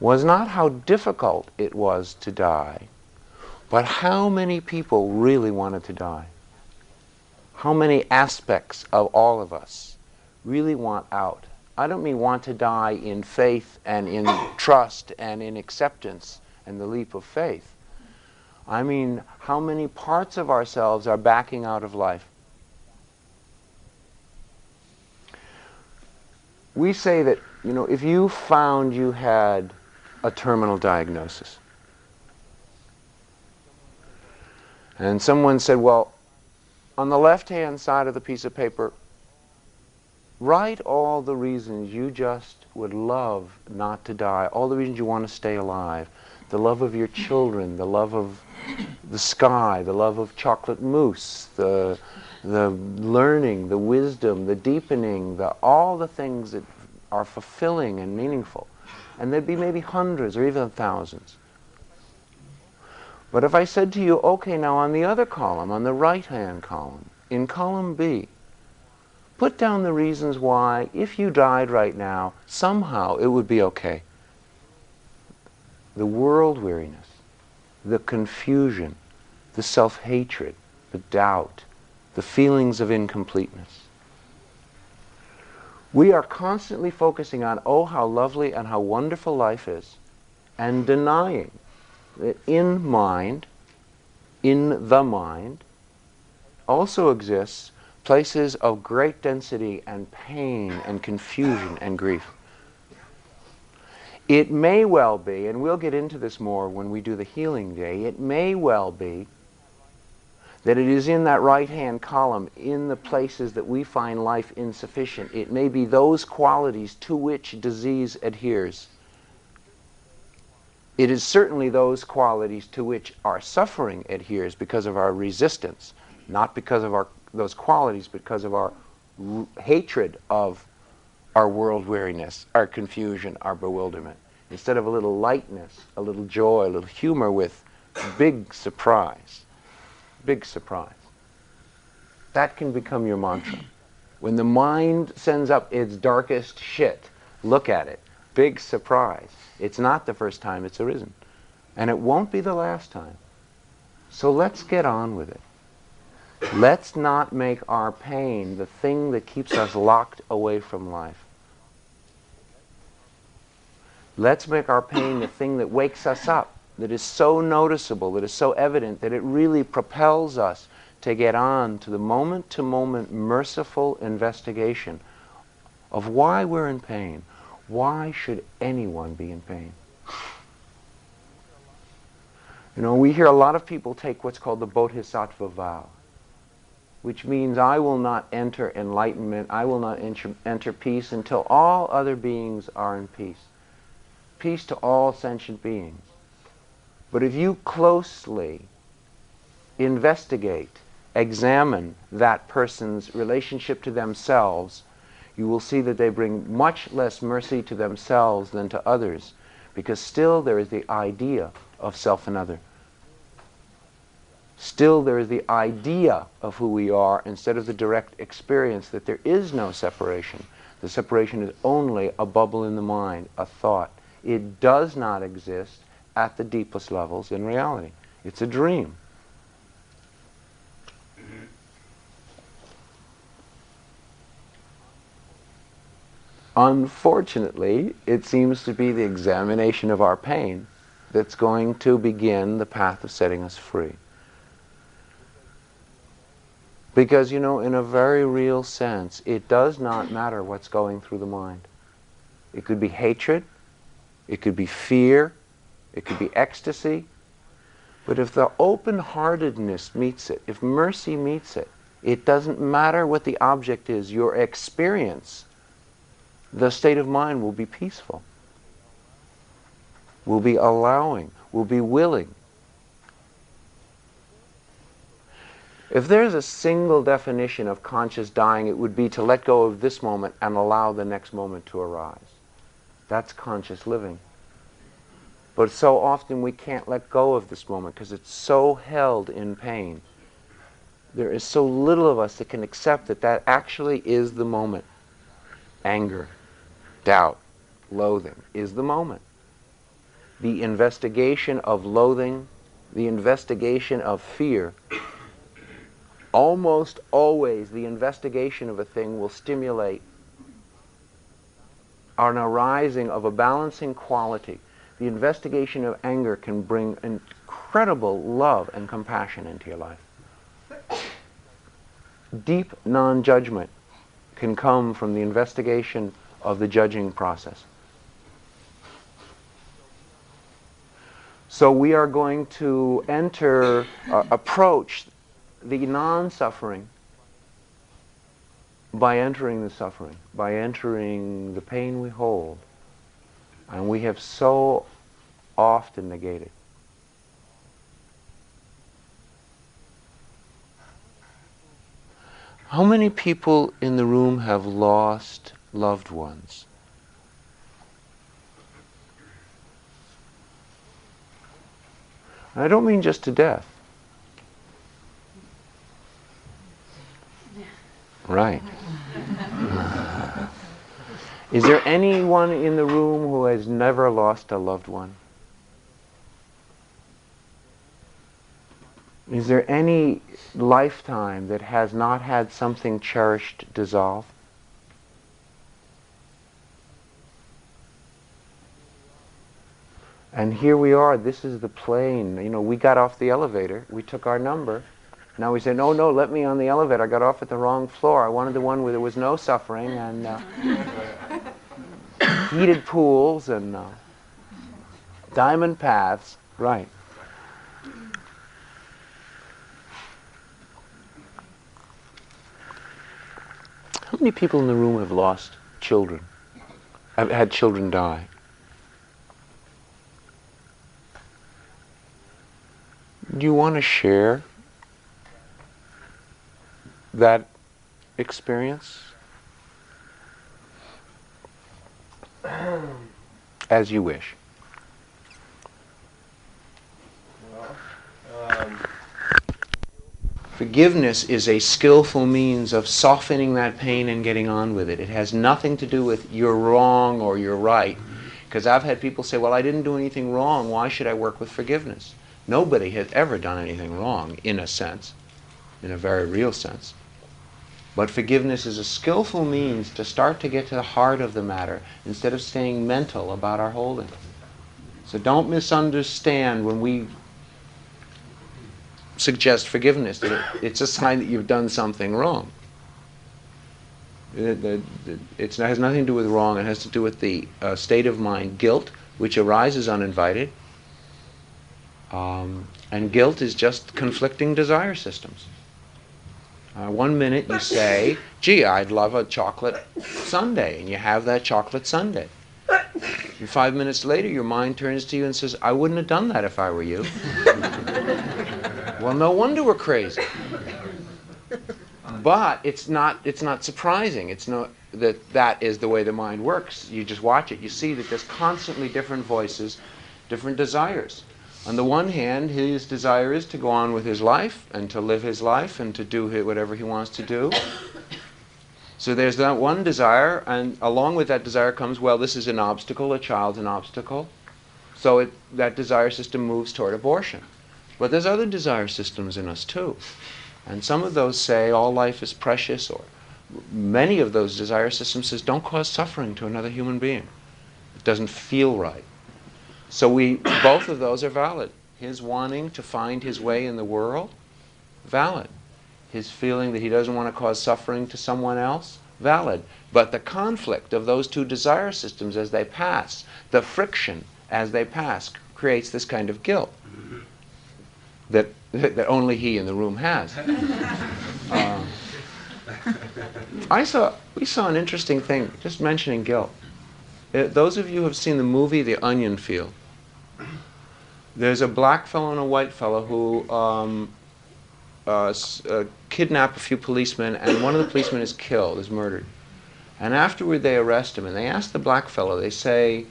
was not how difficult it was to die, but how many people really wanted to die how many aspects of all of us really want out. I don't mean want to die in faith and in trust and in acceptance and the leap of faith. I mean, how many parts of ourselves are backing out of life? We say that, you know, if you found you had a terminal diagnosis, and someone said, well, on the left-hand side of the piece of paper, write all the reasons you just would love not to die, all the reasons you want to stay alive, the love of your children, the love of the sky, the love of chocolate mousse, the, the learning, the wisdom, the deepening, the, all the things that are fulfilling and meaningful. And there'd be maybe hundreds or even thousands. But if I said to you, okay, now on the other column, on the right-hand column, in column B, put down the reasons why, if you died right now, somehow it would be okay. The world weariness, the confusion, the self-hatred, the doubt, the feelings of incompleteness. We are constantly focusing on, oh, how lovely and how wonderful life is, and denying that in mind, in the mind, also exists places of great density and pain and confusion and grief. It may well be, and we'll get into this more when we do the healing day, it may well be that it is in that right hand column, in the places that we find life insufficient. It may be those qualities to which disease adheres. It is certainly those qualities to which our suffering adheres because of our resistance, not because of our, those qualities, because of our hatred of our world weariness, our confusion, our bewilderment. Instead of a little lightness, a little joy, a little humor with big surprise big surprise. That can become your mantra. When the mind sends up its darkest shit, look at it. Big surprise. It's not the first time it's arisen. And it won't be the last time. So let's get on with it. Let's not make our pain the thing that keeps us locked away from life. Let's make our pain the thing that wakes us up that is so noticeable, that is so evident, that it really propels us to get on to the moment to moment merciful investigation of why we're in pain. Why should anyone be in pain? You know, we hear a lot of people take what's called the Bodhisattva vow, which means I will not enter enlightenment, I will not enter, enter peace until all other beings are in peace. Peace to all sentient beings. But if you closely investigate, examine that person's relationship to themselves, you will see that they bring much less mercy to themselves than to others, because still there is the idea of self and other. Still there is the idea of who we are instead of the direct experience that there is no separation. The separation is only a bubble in the mind, a thought. It does not exist at the deepest levels in reality. It's a dream. Unfortunately, it seems to be the examination of our pain that's going to begin the path of setting us free. Because, you know, in a very real sense, it does not matter what's going through the mind. It could be hatred, it could be fear, it could be ecstasy. But if the open heartedness meets it, if mercy meets it, it doesn't matter what the object is, your experience, the state of mind will be peaceful, will be allowing, will be willing. If there's a single definition of conscious dying, it would be to let go of this moment and allow the next moment to arise. That's conscious living. But so often we can't let go of this moment because it's so held in pain. There is so little of us that can accept that that actually is the moment. Anger, doubt, loathing is the moment. The investigation of loathing, the investigation of fear, almost always the investigation of a thing will stimulate an arising of a balancing quality the investigation of anger can bring incredible love and compassion into your life. Deep non judgment can come from the investigation of the judging process. So we are going to enter, uh, approach the non suffering by entering the suffering, by entering the pain we hold. And we have so often negated. How many people in the room have lost loved ones? I don't mean just to death. Right. Is there anyone in the room who has never lost a loved one? Is there any lifetime that has not had something cherished dissolve? And here we are, this is the plane. You know, we got off the elevator, we took our number. Now we say, no, no, let me on the elevator. I got off at the wrong floor. I wanted the one where there was no suffering and uh, heated pools and uh, diamond paths. Right. How many people in the room have lost children? Have had children die? Do you want to share that experience? As you wish. Um, Forgiveness is a skillful means of softening that pain and getting on with it. It has nothing to do with you're wrong or you're right. Because I've had people say, well, I didn't do anything wrong. Why should I work with forgiveness? Nobody has ever done anything wrong, in a sense, in a very real sense. But forgiveness is a skillful means to start to get to the heart of the matter instead of staying mental about our holding. So don't misunderstand when we suggest forgiveness that it's a sign that you've done something wrong. It, has nothing to do with wrong, it has to do with the uh, state of mind, guilt, which arises uninvited. Um, and guilt is just conflicting desire systems. Uh, one minute you say, gee, I'd love a chocolate sundae, and you have that chocolate sundae. And five minutes later, your mind turns to you and says, I wouldn't have done that if I were you. well, no wonder we're crazy. But it's not, it's not surprising. It's not that that is the way the mind works. You just watch it. You see that there's constantly different voices, different desires. On the one hand, his desire is to go on with his life and to live his life and to do whatever he wants to do. So there's that one desire, and along with that desire comes, well, this is an obstacle, a child's an obstacle. So it, that desire system moves toward abortion. But there's other desire systems in us too. And some of those say all life is precious, or many of those desire systems says don't cause suffering to another human being. It doesn't feel right. So we both of those are valid. His wanting to find his way in the world, valid. His feeling that he doesn't want to cause suffering to someone else, valid. But the conflict of those two desire systems as they pass, the friction as they pass, creates this kind of guilt that, that only he in the room has. Uh, I saw, we saw an interesting thing, just mentioning guilt. Uh, those of you who have seen the movie The Onion Field, there's a black fellow and a white fellow who um, uh, uh, kidnap a few policemen, and one of the policemen is killed, is murdered. And afterward, they arrest him, and they ask the black fellow, they say,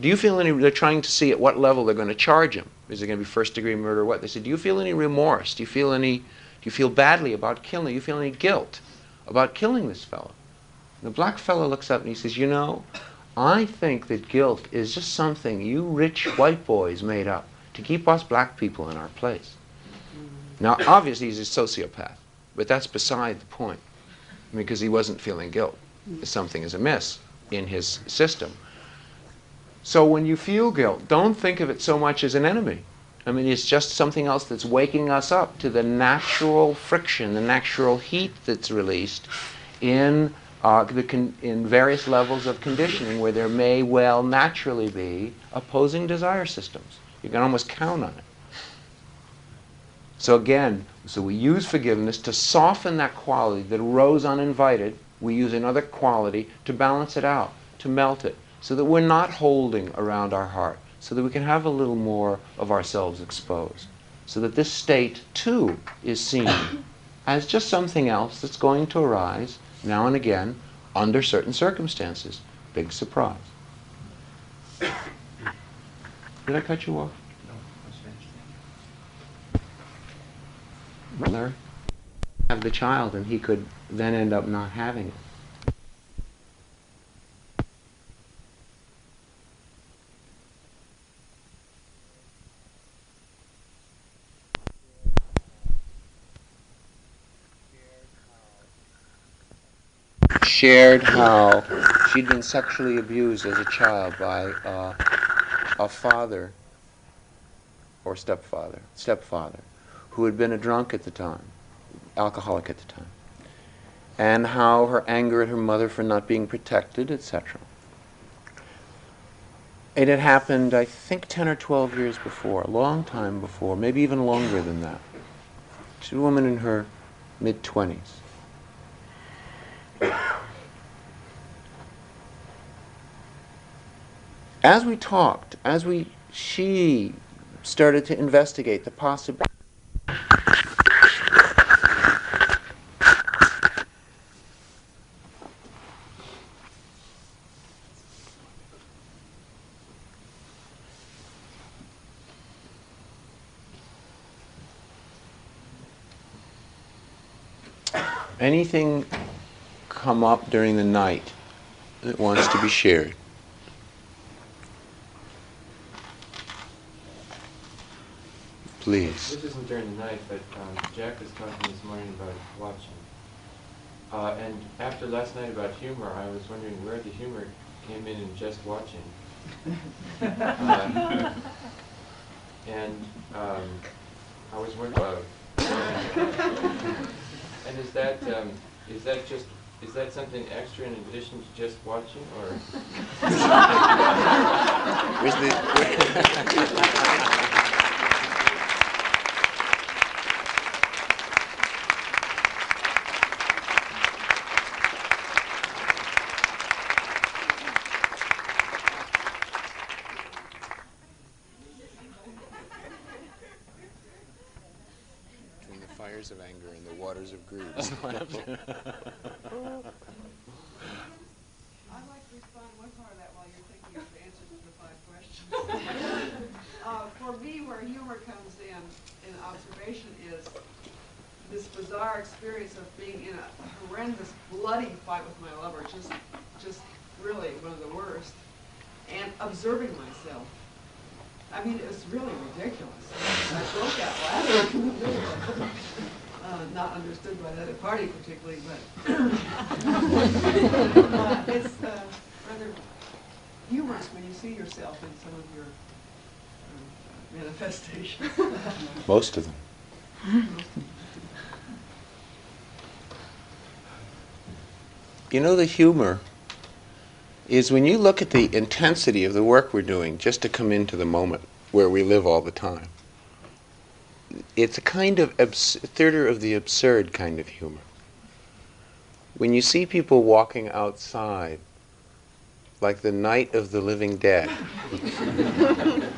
Do you feel any, they're trying to see at what level they're going to charge him. Is it going to be first degree murder or what? They said, Do you feel any remorse? Do you feel any, do you feel badly about killing? Do you feel any guilt about killing this fellow? The black fellow looks up and he says, You know, I think that guilt is just something you rich white boys made up to keep us black people in our place. Now, obviously, he's a sociopath, but that's beside the point because he wasn't feeling guilt. Something is amiss in his system. So when you feel guilt, don't think of it so much as an enemy. I mean, it's just something else that's waking us up to the natural friction, the natural heat that's released in uh, in various levels of conditioning where there may well naturally be opposing desire systems. You can almost count on it. So again, so we use forgiveness to soften that quality that arose uninvited. We use another quality to balance it out, to melt it, so that we're not holding around our heart, so that we can have a little more of ourselves exposed, so that this state too is seen as just something else that's going to arise now and again under certain circumstances. Big surprise. Did I cut you off? No, Larry? Have the child and he could then end up not having it. Shared how she'd been sexually abused as a child by uh, a father or stepfather, stepfather, who had been a drunk at the time, alcoholic at the time, and how her anger at her mother for not being protected, etc. It had happened, I think, 10 or 12 years before, a long time before, maybe even longer than that. She's a woman in her mid 20s. As we talked, as we she started to investigate the possibility. Anything come up during the night that wants to be shared? Please. This isn't during the night, but um, Jack was talking this morning about watching. Uh, and after last night about humor, I was wondering where the humor came in in just watching. uh, and um, I was wondering, and is that um, is that just is that something extra in addition to just watching, or? Where's the? of anger and the waters of greed. I'd like to respond one part of that while you're thinking of the answers to the five questions. uh, for me, where humor comes in, in observation, is this bizarre experience of being in a horrendous, bloody fight with my lover, just, just really one of the worst, and observing myself. I mean, it was really ridiculous. I broke out laughing. uh, not understood by the other party particularly, but uh, it's uh, rather humorous when you see yourself in some of your manifestations. Most of them. You know, the humor is when you look at the intensity of the work we're doing just to come into the moment where we live all the time it's a kind of abs- theater of the absurd kind of humor. When you see people walking outside, like the night of the living dead,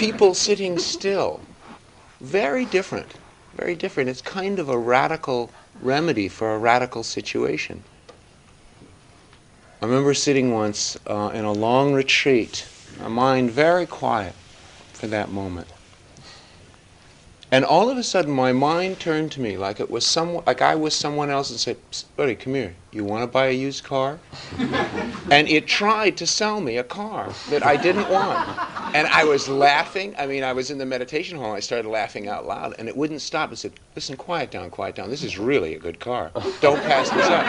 people sitting still, very different, very different. It's kind of a radical remedy for a radical situation. I remember sitting once uh, in a long retreat, my mind very quiet for that moment. And all of a sudden, my mind turned to me like it was some, like I was someone else, and said, "Buddy, come here. You want to buy a used car?" and it tried to sell me a car that I didn't want. And I was laughing. I mean, I was in the meditation hall. And I started laughing out loud, and it wouldn't stop. It said, "Listen, quiet down, quiet down. This is really a good car. Don't pass this up."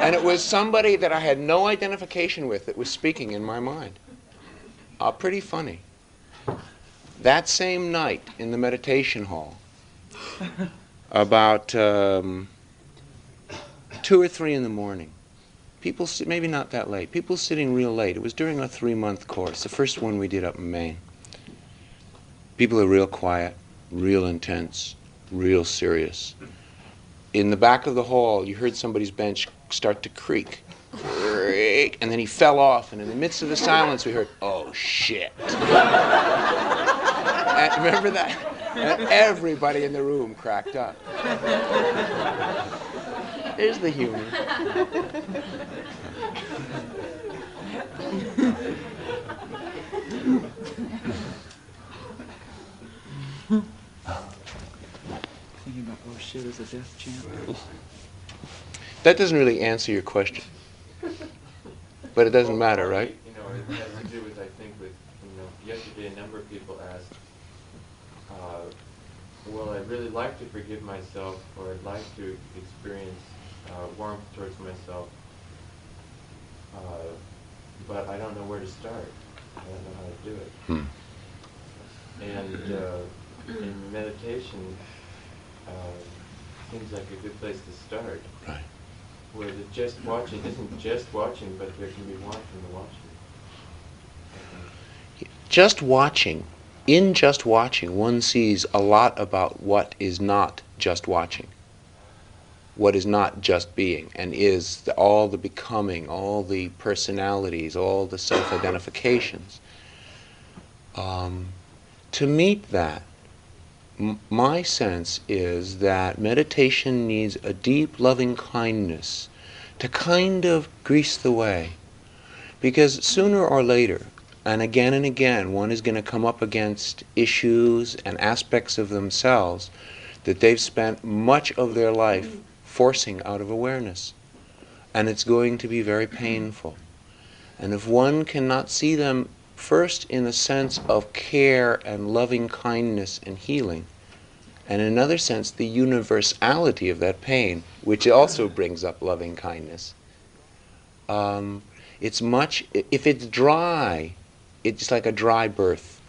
and it was somebody that I had no identification with that was speaking in my mind. Uh, pretty funny. That same night in the meditation hall, about um, two or three in the morning, people, maybe not that late, people sitting real late. It was during a three month course, the first one we did up in Maine. People are real quiet, real intense, real serious. In the back of the hall, you heard somebody's bench start to creak. And then he fell off, and in the midst of the silence, we heard, oh shit. Uh, remember that? And everybody in the room cracked up. There's the humor. Thinking about oh shit is a death chant. That doesn't really answer your question. But it doesn't matter, right? You know, it has to do with, I think, with, you know, yesterday a number of people asked, uh, well, I'd really like to forgive myself, or I'd like to experience uh, warmth towards myself, uh, but I don't know where to start. I don't know how to do it. Hmm. And uh, in meditation, uh, seems like a good place to start, Right. where the just watching isn't just watching, but there can be more from the watching. Just watching, in just watching, one sees a lot about what is not just watching. What is not just being, and is the, all the becoming, all the personalities, all the self identifications. Um, to meet that, m- my sense is that meditation needs a deep loving kindness to kind of grease the way. Because sooner or later, and again and again, one is going to come up against issues and aspects of themselves that they've spent much of their life forcing out of awareness. And it's going to be very painful. And if one cannot see them first in a sense of care and loving kindness and healing, and in another sense, the universality of that pain, which also brings up loving kindness, um, it's much, if it's dry, it's like a dry birth.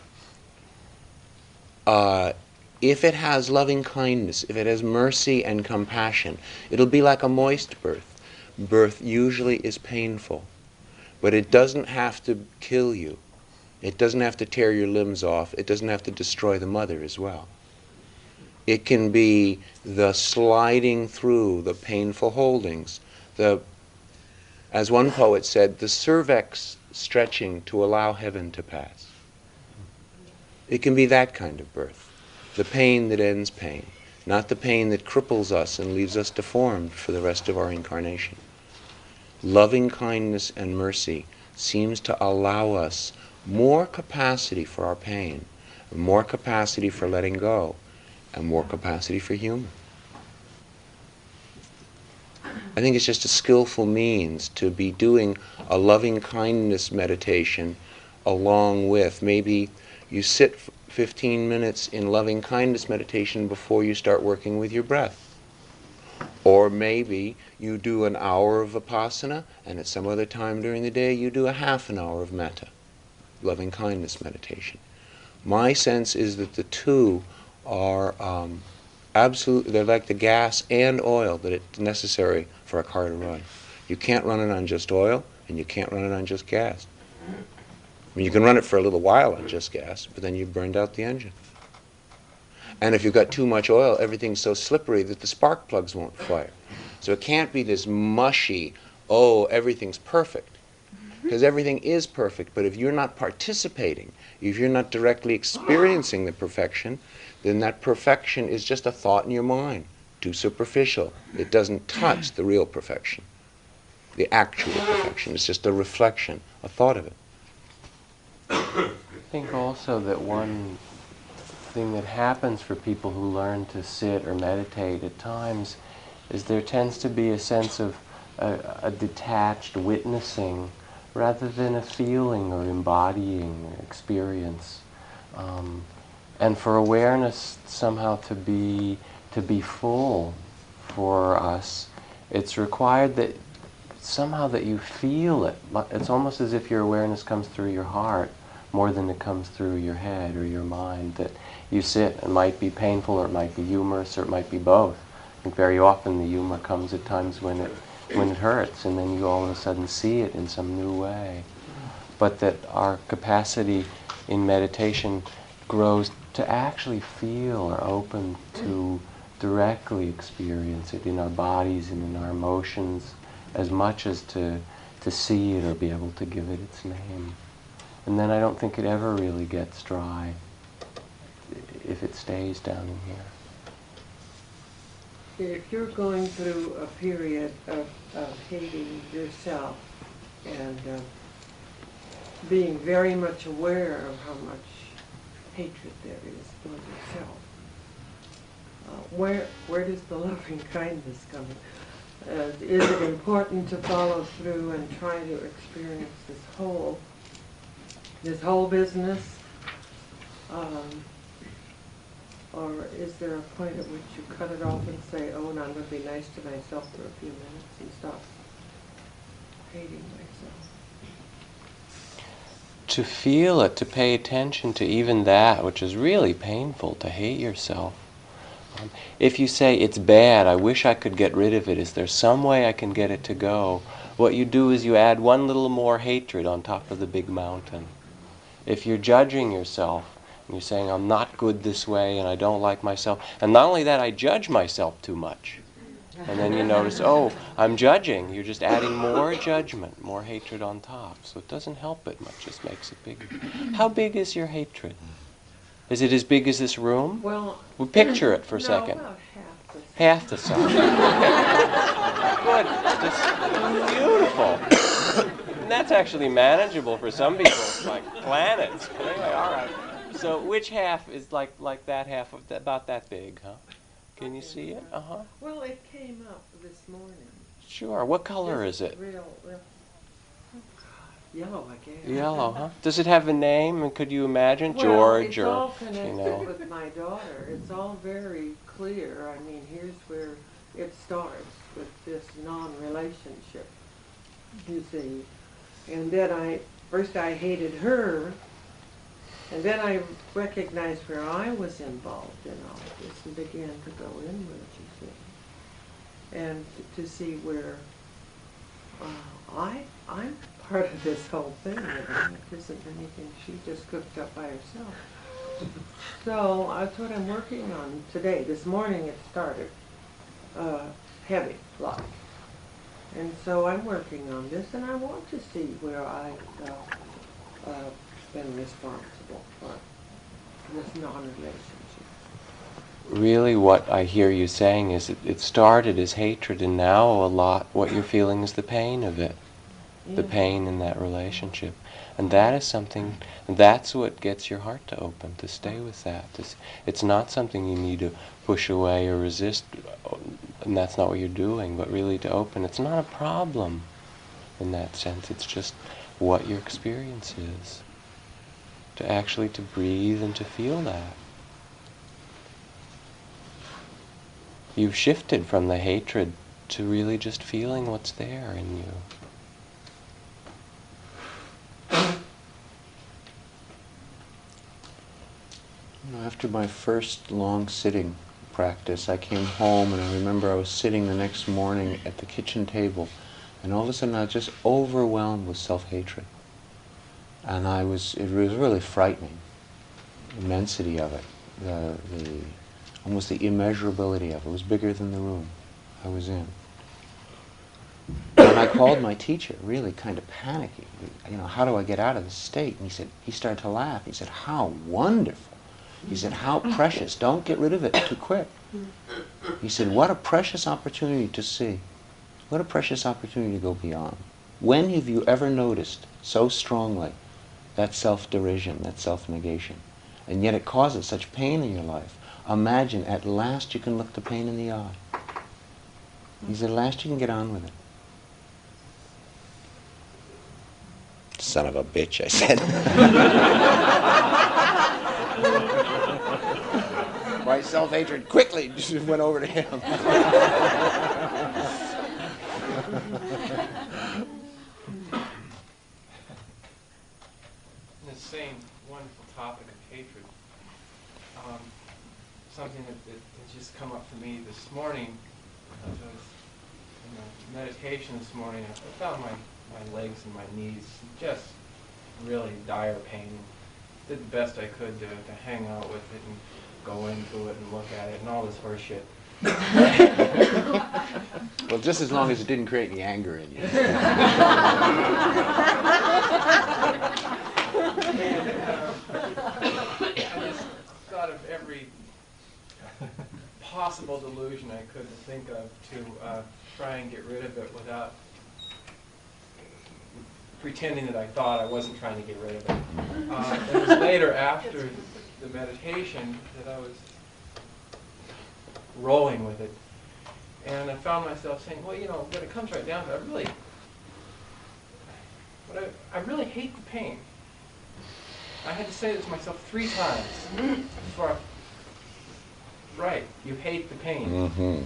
Uh, if it has loving kindness, if it has mercy and compassion, it'll be like a moist birth. Birth usually is painful, but it doesn't have to kill you. It doesn't have to tear your limbs off. It doesn't have to destroy the mother as well. It can be the sliding through the painful holdings, the, as one poet said, the cervix stretching to allow heaven to pass. It can be that kind of birth, the pain that ends pain, not the pain that cripples us and leaves us deformed for the rest of our incarnation. Loving kindness and mercy seems to allow us more capacity for our pain, more capacity for letting go, and more capacity for humor. I think it's just a skillful means to be doing a loving kindness meditation along with maybe you sit 15 minutes in loving kindness meditation before you start working with your breath. Or maybe you do an hour of vipassana and at some other time during the day you do a half an hour of metta, loving kindness meditation. My sense is that the two are um, absolute, they're like the gas and oil that it's necessary for a car to run. You can't run it on just oil, and you can't run it on just gas. I mean, you can run it for a little while on just gas, but then you've burned out the engine. And if you've got too much oil, everything's so slippery that the spark plugs won't fire. So it can't be this mushy, oh, everything's perfect. Because everything is perfect, but if you're not participating, if you're not directly experiencing the perfection, then that perfection is just a thought in your mind, too superficial. It doesn't touch the real perfection, the actual perfection. It's just a reflection, a thought of it. I think also that one thing that happens for people who learn to sit or meditate at times is there tends to be a sense of a, a detached witnessing rather than a feeling or embodying experience. Um, and for awareness somehow to be to be full for us, it's required that somehow that you feel it. It's almost as if your awareness comes through your heart more than it comes through your head or your mind. That you sit, it might be painful or it might be humorous or it might be both. I think very often the humor comes at times when it when it hurts and then you all of a sudden see it in some new way. But that our capacity in meditation grows to actually feel or open to directly experience it in our bodies and in our emotions as much as to, to see it or be able to give it its name. And then I don't think it ever really gets dry. if it stays down in here. If you're going through a period of, of hating yourself and uh, being very much aware of how much hatred there is for yourself, uh, where where does the loving kindness come in? Uh, is it important to follow through and try to experience this whole this whole business? Um, or is there a point at which you cut it off and say, oh, and I'm going to be nice to myself for a few minutes and stop hating myself? To feel it, to pay attention to even that, which is really painful, to hate yourself. Um, if you say, it's bad, I wish I could get rid of it, is there some way I can get it to go? What you do is you add one little more hatred on top of the big mountain. If you're judging yourself, and you're saying, I'm not good this way and I don't like myself. And not only that, I judge myself too much. And then you notice, oh, I'm judging. You're just adding more judgment, more hatred on top. So it doesn't help it much, It just makes it bigger. How big is your hatred? Is it as big as this room? Well, Well, picture it for a no, second. about half the Half the size. Good. Just beautiful. And that's actually manageable for some people. It's like planets. Anyway, all right. So which half is like like that half of that, about that big, huh? Can you see it? Uh huh. Well, it came up this morning. Sure. What color is it? Real, real, oh yellow, I guess. Yellow, huh? Does it have a name? And could you imagine Well, George it's or all connected you know? with my daughter. It's all very clear. I mean, here's where it starts with this non-relationship. You see, and then I first I hated her, and then I recognized where I was involved in all of this and began to go inward. You see, and to, see where uh, I I'm part of this whole thing. You know, it isn't anything she just cooked up by herself. So that's what I'm working on today. This morning it started uh, heavy, like. And so I'm working on this, and I want to see where uh, uh, been responsible for this non-relationship. Really, what I hear you saying is it, it started as hatred, and now a lot what you're feeling is the pain of it, the pain in that relationship, and that is something. That's what gets your heart to open. To stay with that. It's not something you need to push away or resist, uh, and that's not what you're doing. But really, to open. It's not a problem, in that sense. It's just what your experience is. To actually to breathe and to feel that. You've shifted from the hatred to really just feeling what's there in you. You know, after my first long sitting practice, I came home and I remember I was sitting the next morning at the kitchen table and all of a sudden I was just overwhelmed with self-hatred. And I was, it was really frightening, immensity of it, the, the, almost the immeasurability of it. It was bigger than the room I was in. And I called my teacher, really kind of panicky. You know, how do I get out of this state? And he said, he started to laugh. He said, how wonderful. He said, how precious. Don't get rid of it too quick. He said, what a precious opportunity to see. What a precious opportunity to go beyond. When have you ever noticed so strongly that self-derision, that self-negation? And yet it causes such pain in your life. Imagine at last you can look the pain in the eye. He said, at last you can get on with it. Son of a bitch, I said. My self-hatred quickly just went over to him. the same wonderful topic of hatred, um, something that, that, that just come up for me this morning, as I was in a meditation this morning, I found my, my legs and my knees just really dire pain. Did the best I could to, to hang out with it and go into it and look at it and all this horse shit. Well, just as long as it didn't create any anger in you. I just thought of every solution I couldn't think of to uh, try and get rid of it without pretending that I thought I wasn't trying to get rid of it. Uh, it was later after the meditation that I was rolling with it. And I found myself saying, well, you know, when it comes right down to it, I really, but I, I really hate the pain. I had to say this to myself three times before I, right, you hate the pain. Mm-hmm.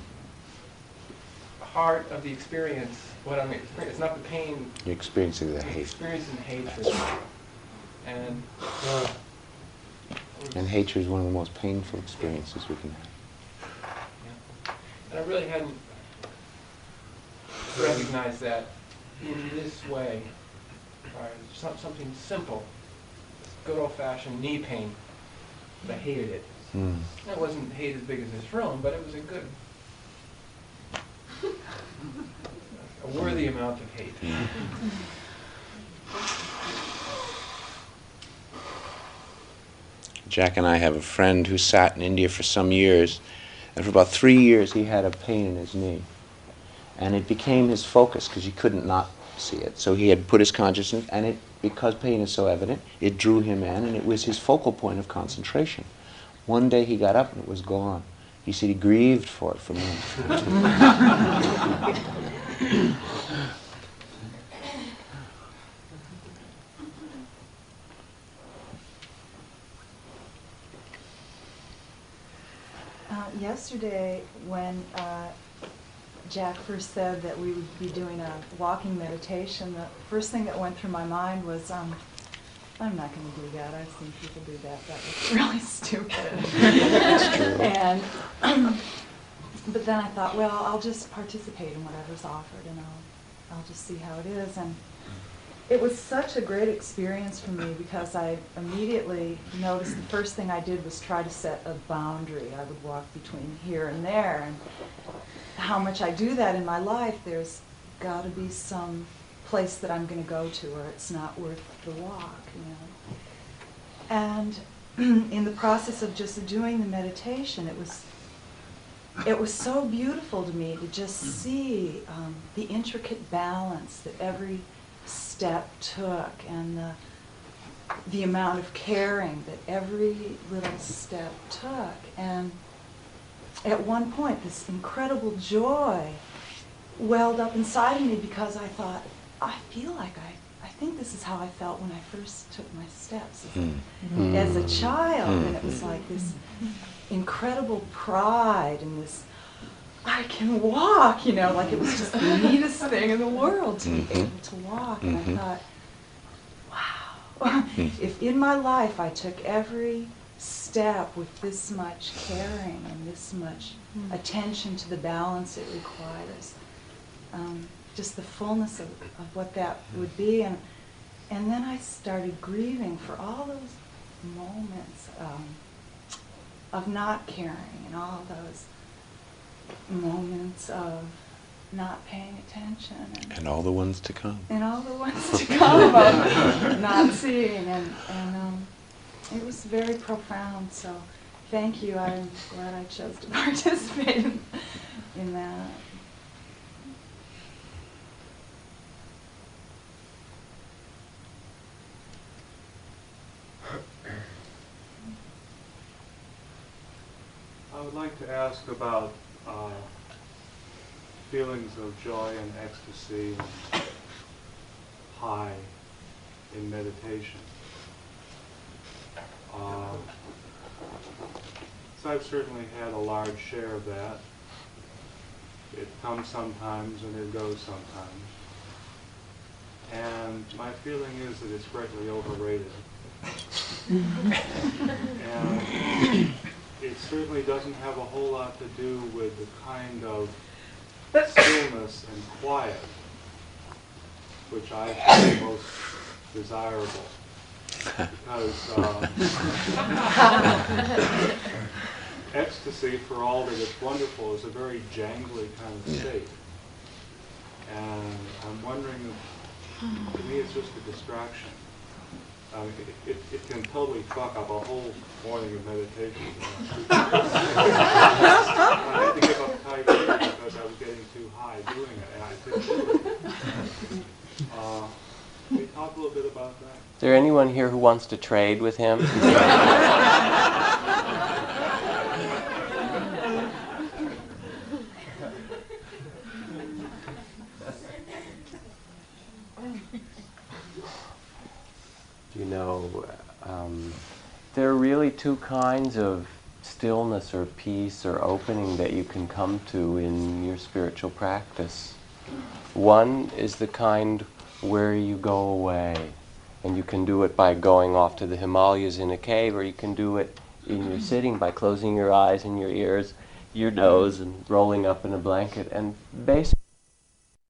Heart of the experience, what I'm experiencing, it's not the pain, You're experiencing the hate. experiencing hatred. And, uh, And hatred is one of the most painful experiences we can have. yeah. and I really hadn't recognized that in this way, or something simple, good old-fashioned knee pain, but I hated it. Mm. It wasn't hate as big as this room, but it was a good, a worthy amount of hate. Jack and I have a friend who sat in India for some years, and for about three years he had a pain in his knee. And it became his focus because he couldn't not see it. So he had put his consciousness, and it, because pain is so evident, it drew him in, and it was his focal point of concentration. One day he got up and it was gone. He said he grieved for it for months. Uh, yesterday, when uh, Jack first said that we would be doing a walking meditation, the first thing that went through my mind was, um, I'm not going to do that. I've seen people do that. That was really stupid. and but then I thought, well, I'll just participate in whatever's offered, and I'll I'll just see how it is. And it was such a great experience for me because I immediately noticed the first thing I did was try to set a boundary. I would walk between here and there, and how much I do that in my life, there's got to be some place that I'm going to go to, or it's not worth the walk, you know. And in the process of just doing the meditation, it was it was so beautiful to me to just see um, the intricate balance that every step took and the, the amount of caring that every little step took. And at one point, this incredible joy welled up inside of me because I thought, I feel like I, I think this is how I felt when I first took my steps as a, Mm. as a child. And it was like this incredible pride and this I can walk, you know, like it was just the neatest thing in the world to be Mhm. able to walk. And. I thought, wow, if in my life I took every step with this much caring and this much attention to the balance it requires, um, just the fullness of, of what that would be. And, and then I started grieving for all those moments um, of not caring and all those moments of not paying attention and, And all the ones to come. and all the ones to come of not seeing and, and um, it was very profound so thank you i'm glad i chose to participate in, in that I would like to ask about uh, feelings of joy and ecstasy and high in meditation. Uh, so I've certainly had a large share of that. It comes sometimes and it goes sometimes. And my feeling is that it's greatly overrated. and it certainly doesn't have a whole lot to do with the kind of stillness and quiet which I find most desirable. Because um, ecstasy, for all that it's wonderful, is a very jangly kind of state. And I'm wondering if, to me, it's just a distraction. I mean, it, it, it can totally fuck up a whole morning of meditation. I have to give up Tai Chi because I was getting too high doing it, and I couldn't do it. Uh, Can we talk a little bit about that? Is there anyone here who wants to trade with him? you know, um, there are really two kinds of stillness or peace or opening that you can come to in your spiritual practice. One is the kind where you go away, and you can do it by going off to the Himalayas in a cave, or you can do it in your sitting by closing your eyes and your ears, your nose, and rolling up in a blanket. And basically,